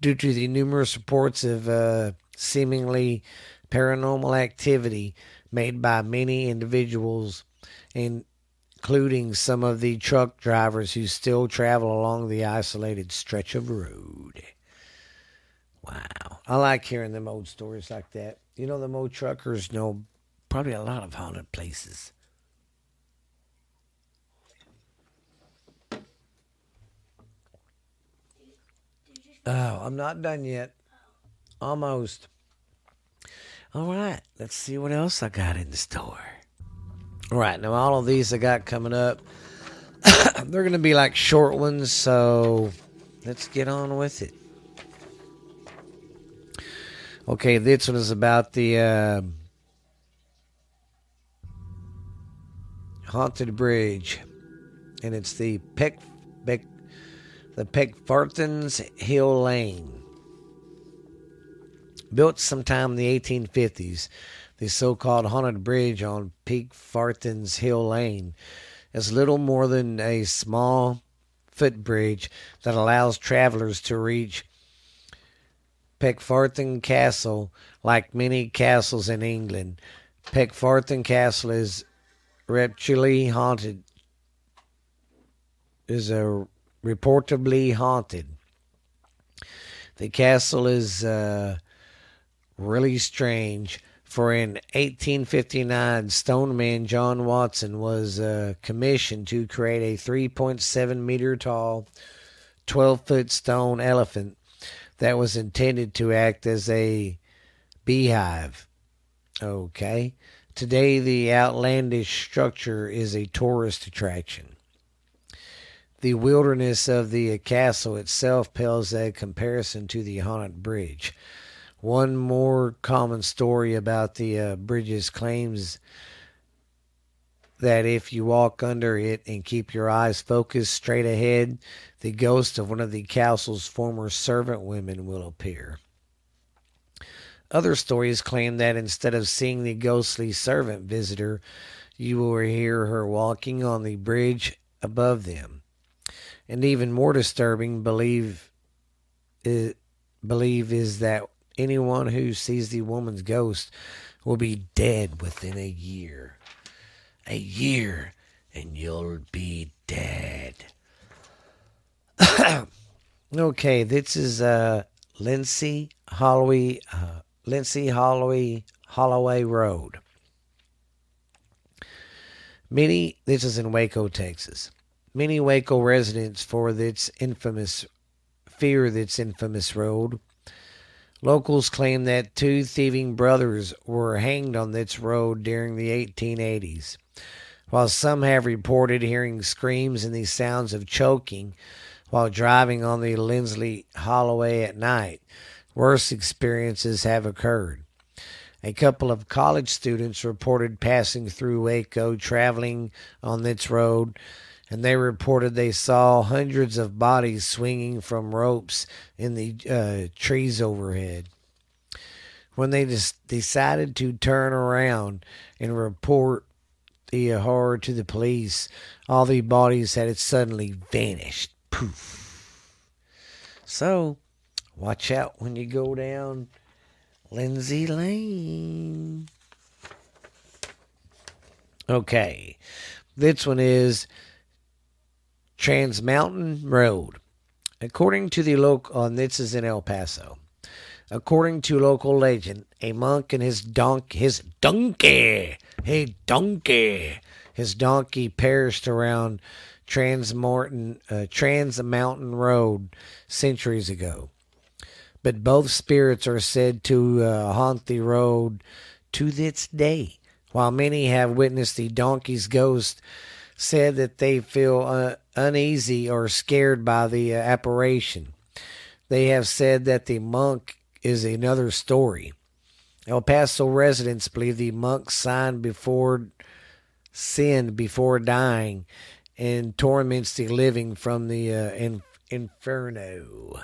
Speaker 1: due to the numerous reports of uh, seemingly paranormal activity made by many individuals, including some of the truck drivers who still travel along the isolated stretch of road. Wow. I like hearing them old stories like that. You know, the old truckers know probably a lot of haunted places. Oh, I'm not done yet. Almost. All right, let's see what else I got in the store. All right, now all of these I got coming up, [COUGHS] they're going to be like short ones, so let's get on with it. Okay, this one is about the uh, haunted bridge, and it's the Peck, Peck the Peckfortons Hill Lane. Built sometime in the 1850s, the so called haunted bridge on Peckfortons Hill Lane is little more than a small footbridge that allows travelers to reach Peckforton Castle, like many castles in England. Peckforton Castle is reputedly haunted. Is a reportedly haunted. The castle is uh, really strange. For in 1859, stoneman John Watson was uh, commissioned to create a 3.7 meter tall, 12 foot stone elephant that was intended to act as a beehive. Okay. Today, the outlandish structure is a tourist attraction. The wilderness of the castle itself pales a comparison to the haunted bridge. One more common story about the uh, bridges claims that if you walk under it and keep your eyes focused straight ahead, the ghost of one of the castle's former servant women will appear. Other stories claim that instead of seeing the ghostly servant visitor, you will hear her walking on the bridge above them. And even more disturbing, believe is, believe is that anyone who sees the woman's ghost will be dead within a year a year and you'll be dead. [COUGHS] okay, this is uh, Lindsay Holloway, uh, Lindsay Holloway, Holloway Road. Many, this is in Waco, Texas. Many Waco residents for this infamous fear this infamous road. Locals claim that two thieving brothers were hanged on this road during the 1880s. While some have reported hearing screams and the sounds of choking while driving on the Lindsley Holloway at night, worse experiences have occurred. A couple of college students reported passing through Waco traveling on this road and they reported they saw hundreds of bodies swinging from ropes in the uh, trees overhead. When they decided to turn around and report the horror to the police, all the bodies had suddenly vanished. Poof. So, watch out when you go down Lindsay Lane. Okay, this one is Trans Mountain Road. According to the local, and this is in El Paso. According to local legend, a monk and his donk, his donkey, hey donkey, his donkey perished around Trans Mountain, uh, Trans Mountain Road centuries ago. But both spirits are said to uh, haunt the road to this day. While many have witnessed the donkey's ghost, said that they feel uh, uneasy or scared by the uh, apparition. They have said that the monk is another story. El Paso residents believe the monk signed before sinned before dying and torments the living from the uh, in, inferno.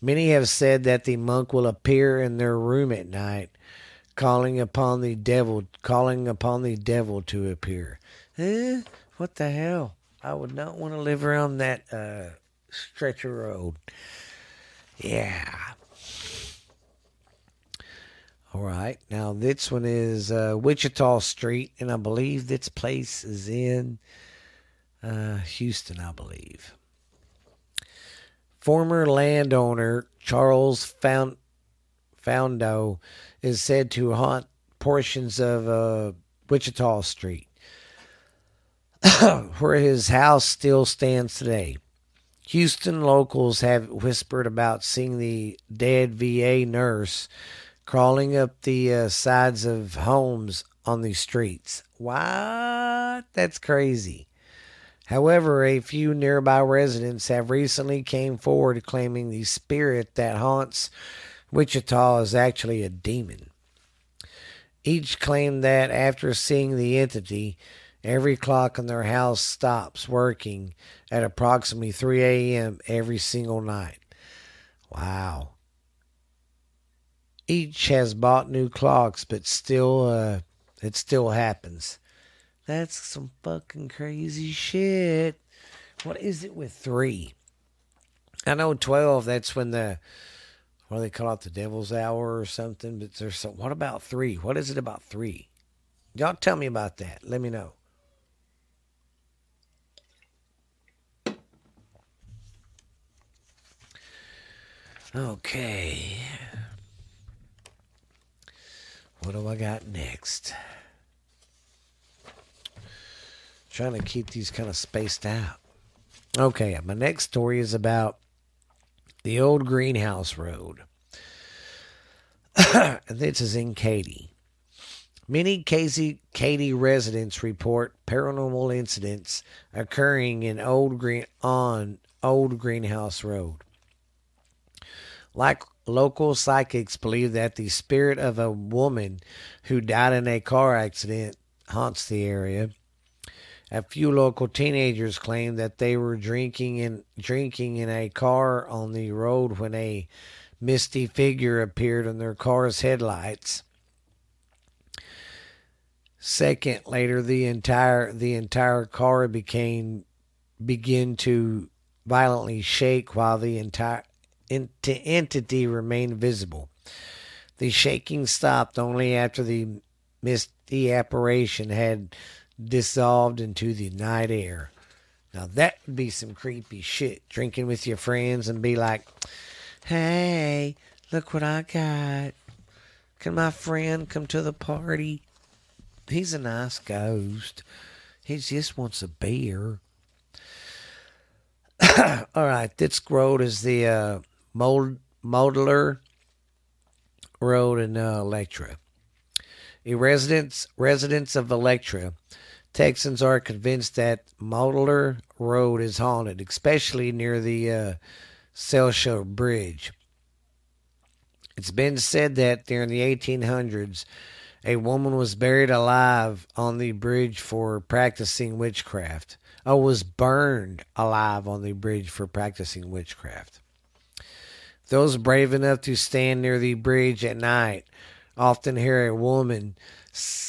Speaker 1: Many have said that the monk will appear in their room at night calling upon the devil, calling upon the devil to appear. Eh? What the hell? I would not want to live around that uh, stretch of road. Yeah. All right. Now this one is uh, Wichita Street, and I believe this place is in uh, Houston. I believe. Former landowner Charles Found Faundo is said to haunt portions of uh, Wichita Street, [COUGHS] where his house still stands today. Houston locals have whispered about seeing the dead VA nurse crawling up the uh, sides of homes on the streets. What? That's crazy. However, a few nearby residents have recently came forward claiming the spirit that haunts Wichita is actually a demon. Each claimed that after seeing the entity, every clock in their house stops working at approximately 3 a.m. every single night. Wow. Each has bought new clocks, but still, uh, it still happens. That's some fucking crazy shit. What is it with three? I know 12, that's when the what do they call it, the devil's hour or something? But there's some, what about three? What is it about three? Y'all tell me about that. Let me know. Okay. What do I got next? Trying to keep these kind of spaced out. Okay, my next story is about the old greenhouse road. [COUGHS] this is in Katy. Many Casey, Katy residents report paranormal incidents occurring in old green on old greenhouse road. Like local psychics believe that the spirit of a woman who died in a car accident haunts the area. A few local teenagers claim that they were drinking in drinking in a car on the road when a misty figure appeared in their car's headlights. Second later the entire the entire car became begin to violently shake while the entire ent- entity remained visible. The shaking stopped only after the misty apparition had dissolved into the night air. Now that would be some creepy shit. Drinking with your friends and be like, hey, look what I got. Can my friend come to the party? He's a nice ghost. He just wants a beer. [COUGHS] All right, this road is the uh, Mold, Modeler Road in uh, Electra. A residents residents of Electra Texans are convinced that Modeler Road is haunted, especially near the uh, Bridge. It's been said that during the 1800s, a woman was buried alive on the bridge for practicing witchcraft. or was burned alive on the bridge for practicing witchcraft. Those brave enough to stand near the bridge at night often hear a woman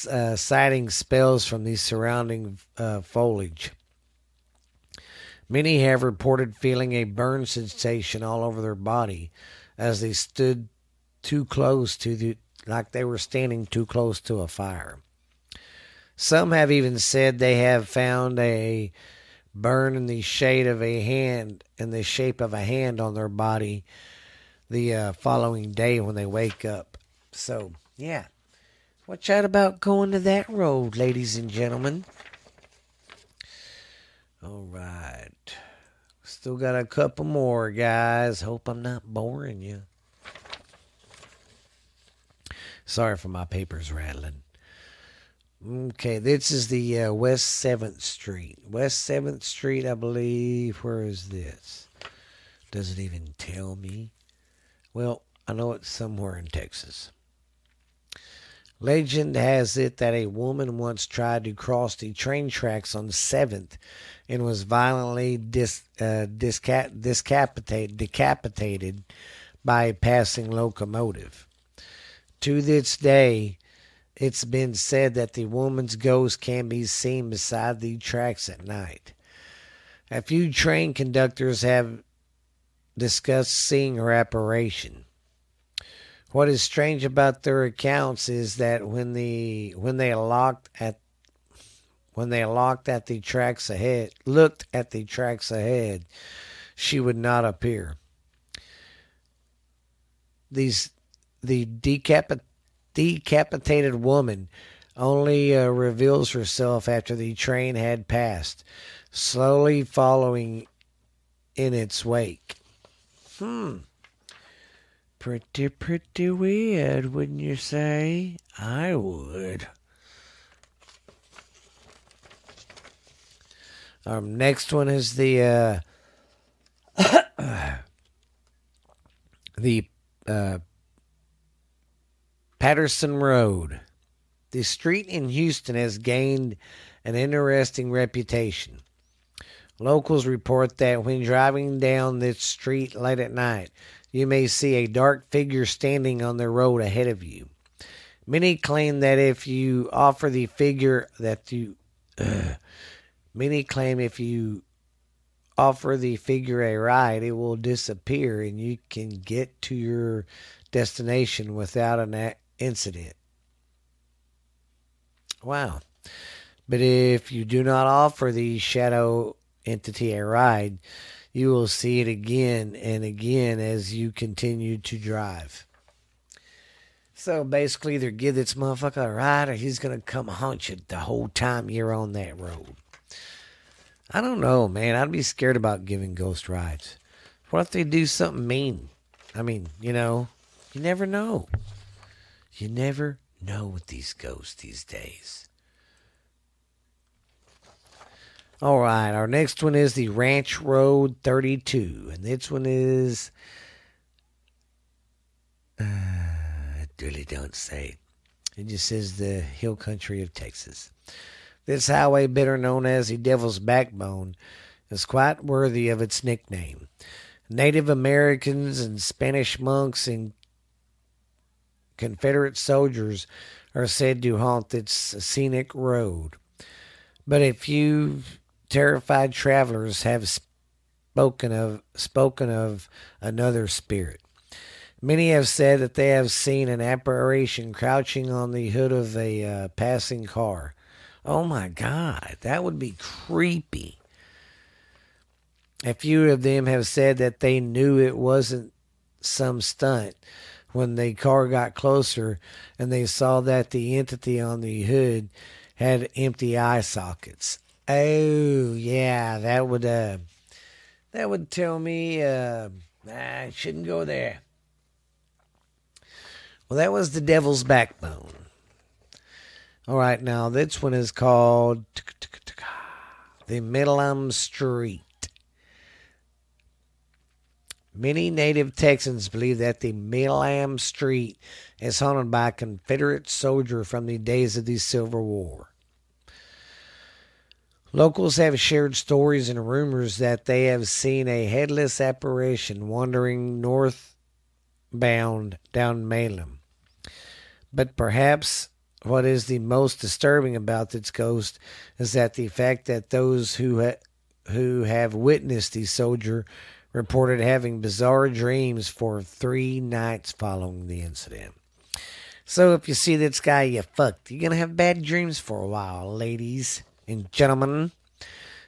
Speaker 1: uh, citing spells from the surrounding uh, foliage. Many have reported feeling a burn sensation all over their body as they stood too close to the, like they were standing too close to a fire. Some have even said they have found a burn in the shade of a hand, in the shape of a hand on their body the uh, following day when they wake up. So, yeah. Watch out about going to that road, ladies and gentlemen. All right. Still got a couple more, guys. Hope I'm not boring you. Sorry for my papers rattling. Okay, this is the uh, West 7th Street. West 7th Street, I believe. Where is this? Does it even tell me? Well, I know it's somewhere in Texas. Legend has it that a woman once tried to cross the train tracks on 7th and was violently dis, uh, disca- discapitated, decapitated by a passing locomotive. To this day, it's been said that the woman's ghost can be seen beside the tracks at night. A few train conductors have discussed seeing her apparition. What is strange about their accounts is that when the when they locked at when they locked at the tracks ahead, looked at the tracks ahead, she would not appear. These the decapit decapitated woman only uh, reveals herself after the train had passed, slowly following in its wake. Hmm. Pretty, pretty weird, wouldn't you say? I would. Our next one is the uh, [COUGHS] the uh, Patterson Road. The street in Houston has gained an interesting reputation. Locals report that when driving down this street late at night, you may see a dark figure standing on the road ahead of you. Many claim that if you offer the figure that you uh, [CLEARS THROAT] many claim if you offer the figure a ride, it will disappear and you can get to your destination without an incident. Wow. But if you do not offer the shadow entity a ride, you will see it again and again as you continue to drive. So basically, either give this motherfucker a ride or he's going to come haunt you the whole time you're on that road. I don't know, man. I'd be scared about giving ghost rides. What if they do something mean? I mean, you know, you never know. You never know with these ghosts these days. All right, our next one is the Ranch Road 32, and this one is. Uh, really don't say. It just says the hill country of Texas. This highway, better known as the Devil's Backbone, is quite worthy of its nickname. Native Americans and Spanish monks and Confederate soldiers are said to haunt its scenic road. But a few terrified travelers have spoken of spoken of another spirit. Many have said that they have seen an apparition crouching on the hood of a uh, passing car. Oh my God, that would be creepy. A few of them have said that they knew it wasn't some stunt when the car got closer and they saw that the entity on the hood had empty eye sockets. Oh yeah, that would uh, that would tell me uh, I shouldn't go there. Well, that was the Devil's Backbone. All right, now this one is called the Milam Street. Many native Texans believe that the Milam Street is haunted by a Confederate soldier from the days of the Civil War. Locals have shared stories and rumors that they have seen a headless apparition wandering northbound down Milam. But perhaps what is the most disturbing about this ghost is that the fact that those who ha- who have witnessed the soldier reported having bizarre dreams for three nights following the incident. So if you see this guy, you fucked. You're gonna have bad dreams for a while, ladies and gentlemen.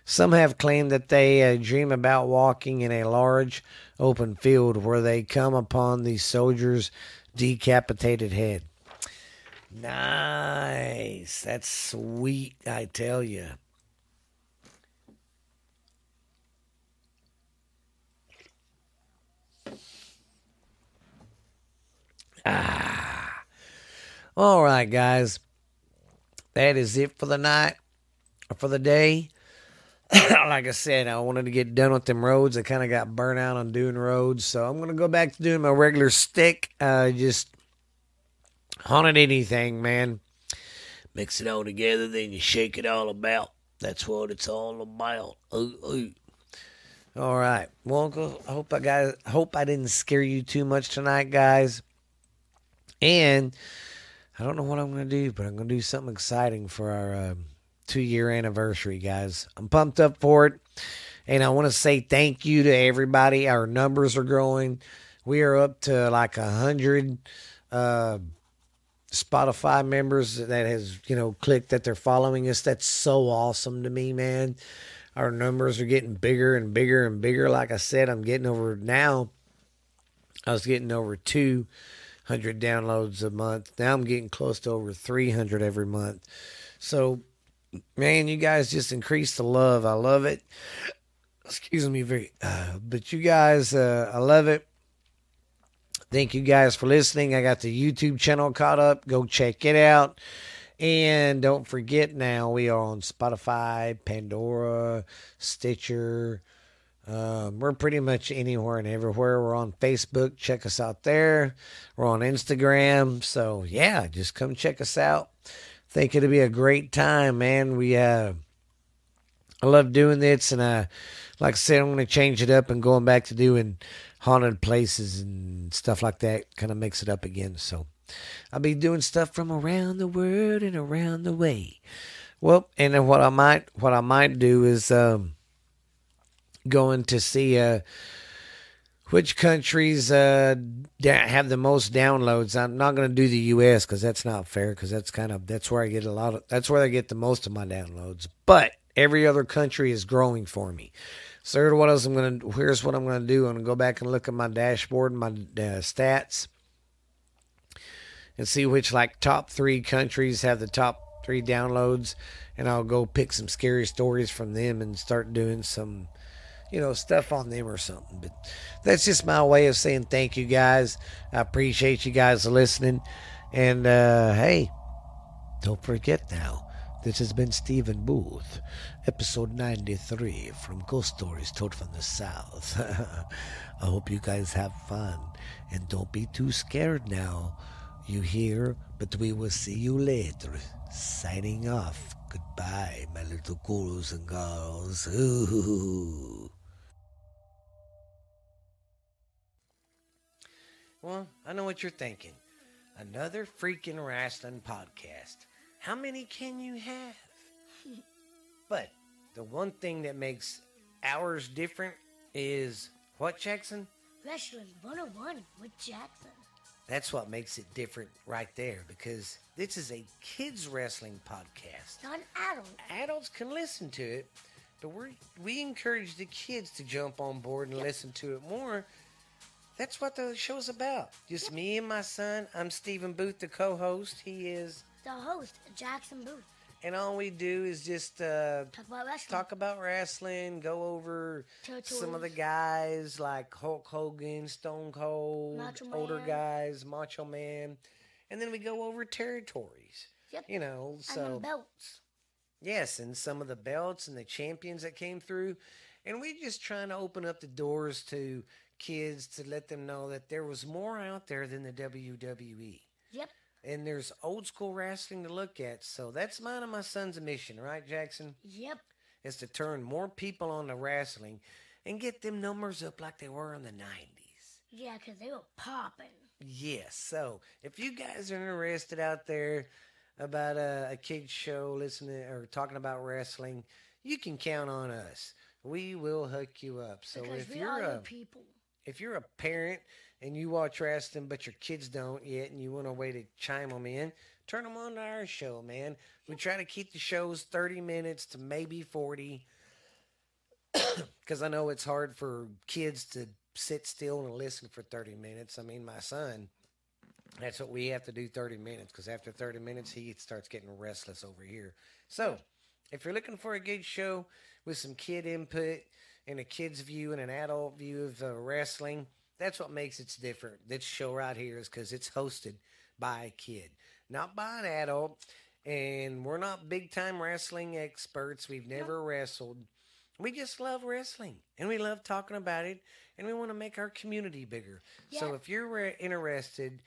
Speaker 1: Some have claimed that they uh, dream about walking in a large open field where they come upon the soldier's decapitated head. Nice. That's sweet, I tell you. Ah. All right, guys. That is it for the night, for the day. [COUGHS] like I said, I wanted to get done with them roads. I kind of got burnt out on doing roads, so I'm gonna go back to doing my regular stick. Uh, just haunted anything, man. Mix it all together, then you shake it all about. That's what it's all about. Ooh, ooh. All right. Well, go- I hope I got. Hope I didn't scare you too much tonight, guys. And I don't know what I'm gonna do, but I'm gonna do something exciting for our um, two year anniversary, guys. I'm pumped up for it, and I want to say thank you to everybody. Our numbers are growing. We are up to like a hundred. Uh, Spotify members that has, you know, clicked that they're following us. That's so awesome to me, man. Our numbers are getting bigger and bigger and bigger. Like I said, I'm getting over now. I was getting over 200 downloads a month. Now I'm getting close to over 300 every month. So, man, you guys just increase the love. I love it. Excuse me, very, uh, but you guys, uh, I love it. Thank you guys for listening. I got the YouTube channel caught up. Go check it out. And don't forget now, we are on Spotify, Pandora, Stitcher. Um, we're pretty much anywhere and everywhere. We're on Facebook. Check us out there. We're on Instagram. So, yeah, just come check us out. Think it'll be a great time, man. We, uh, I love doing this. And, uh, like I said, I'm to change it up and going back to doing haunted places and stuff like that. Kind of mix it up again. So I'll be doing stuff from around the world and around the way. Well, and then what I might what I might do is um, going to see uh, which countries uh, da- have the most downloads. I'm not going to do the U.S. because that's not fair. Because that's kind of that's where I get a lot of that's where I get the most of my downloads. But every other country is growing for me. So here's what else I'm gonna. Here's what I'm gonna do. I'm gonna go back and look at my dashboard, my uh, stats, and see which like top three countries have the top three downloads, and I'll go pick some scary stories from them and start doing some, you know, stuff on them or something. But that's just my way of saying thank you guys. I appreciate you guys listening, and uh, hey, don't forget now. This has been Stephen Booth, episode 93 from Ghost Stories Told from the South. [LAUGHS] I hope you guys have fun and don't be too scared now. You hear? But we will see you later. Signing off. Goodbye, my little gurus and girls. [LAUGHS] Ooh. Well, I know what you're thinking. Another freaking wrestling podcast. How many can you have? [LAUGHS] but the one thing that makes ours different is what, Jackson?
Speaker 3: Wrestling 101 with Jackson.
Speaker 1: That's what makes it different right there because this is a kids wrestling podcast.
Speaker 3: Not adult.
Speaker 1: Adults can listen to it, but we we encourage the kids to jump on board and listen to it more. That's what the show's about. Just me and my son. I'm Stephen Booth, the co-host. He is,
Speaker 3: The host, Jackson Booth.
Speaker 1: and all we do is just uh,
Speaker 3: Talk about wrestling.
Speaker 1: talk about wrestling, go over some of the guys like Hulk Hogan, Stone Cold,
Speaker 3: Macho
Speaker 1: older
Speaker 3: Man.
Speaker 1: guys, Macho Man, and then we go over territories.
Speaker 3: Yep.
Speaker 1: You know, so
Speaker 3: the belts.
Speaker 1: yes, and some of the belts and the champions that came through, and we're just trying to open up the doors to kids to let them know that there was more out there than the WWE.
Speaker 3: Yep.
Speaker 1: And there's old school wrestling to look at, so that's mine and my son's mission, right, Jackson?
Speaker 3: Yep.
Speaker 1: is to turn more people on to wrestling and get them numbers up like they were in the 90s.
Speaker 4: Yeah, because they were popping.
Speaker 1: Yes. So if you guys are interested out there about a, a kid's show, listening or talking about wrestling, you can count on us. We will hook you up. So
Speaker 4: Because
Speaker 1: if you're
Speaker 4: are
Speaker 1: a
Speaker 4: people.
Speaker 1: If you're a parent and you watch wrestling but your kids don't yet and you want a way to chime them in, turn them on to our show, man. We try to keep the shows 30 minutes to maybe 40 [COUGHS] because I know it's hard for kids to sit still and listen for 30 minutes. I mean, my son, that's what we have to do 30 minutes because after 30 minutes, he starts getting restless over here. So, if you're looking for a good show with some kid input and a kid's view and an adult view of uh, wrestling, that's what makes it different. This show right here is because it's hosted by a kid, not by an adult. And we're not big time wrestling experts. We've never wrestled. We just love wrestling and we love talking about it and we want to make our community bigger. So if you're re- interested,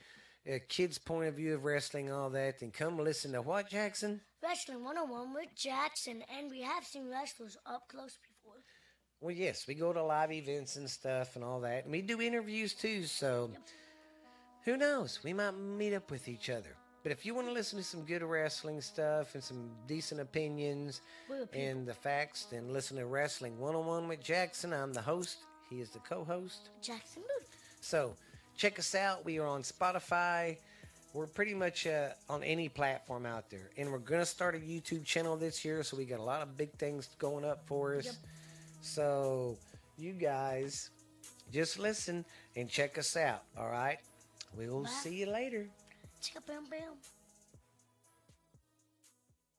Speaker 1: a kid's point of view of wrestling, all that, then come listen to what, Jackson?
Speaker 4: Wrestling 101 with Jackson, and we have seen wrestlers up close before.
Speaker 1: Well, yes, we go to live events and stuff and all that. And we do interviews too, so who knows? We might meet up with each other. But if you want to listen to some good wrestling stuff and some decent opinions and the facts, then listen to Wrestling 101 with Jackson. I'm the host, he is the co host.
Speaker 4: Jackson Booth.
Speaker 1: So check us out. We are on Spotify. We're pretty much uh, on any platform out there. And we're going to start a YouTube channel this year, so we got a lot of big things going up for us.
Speaker 4: Yep.
Speaker 1: So you guys just listen and check us out, all right? We'll
Speaker 4: Bye.
Speaker 1: see you later.
Speaker 4: Chicka bam bam.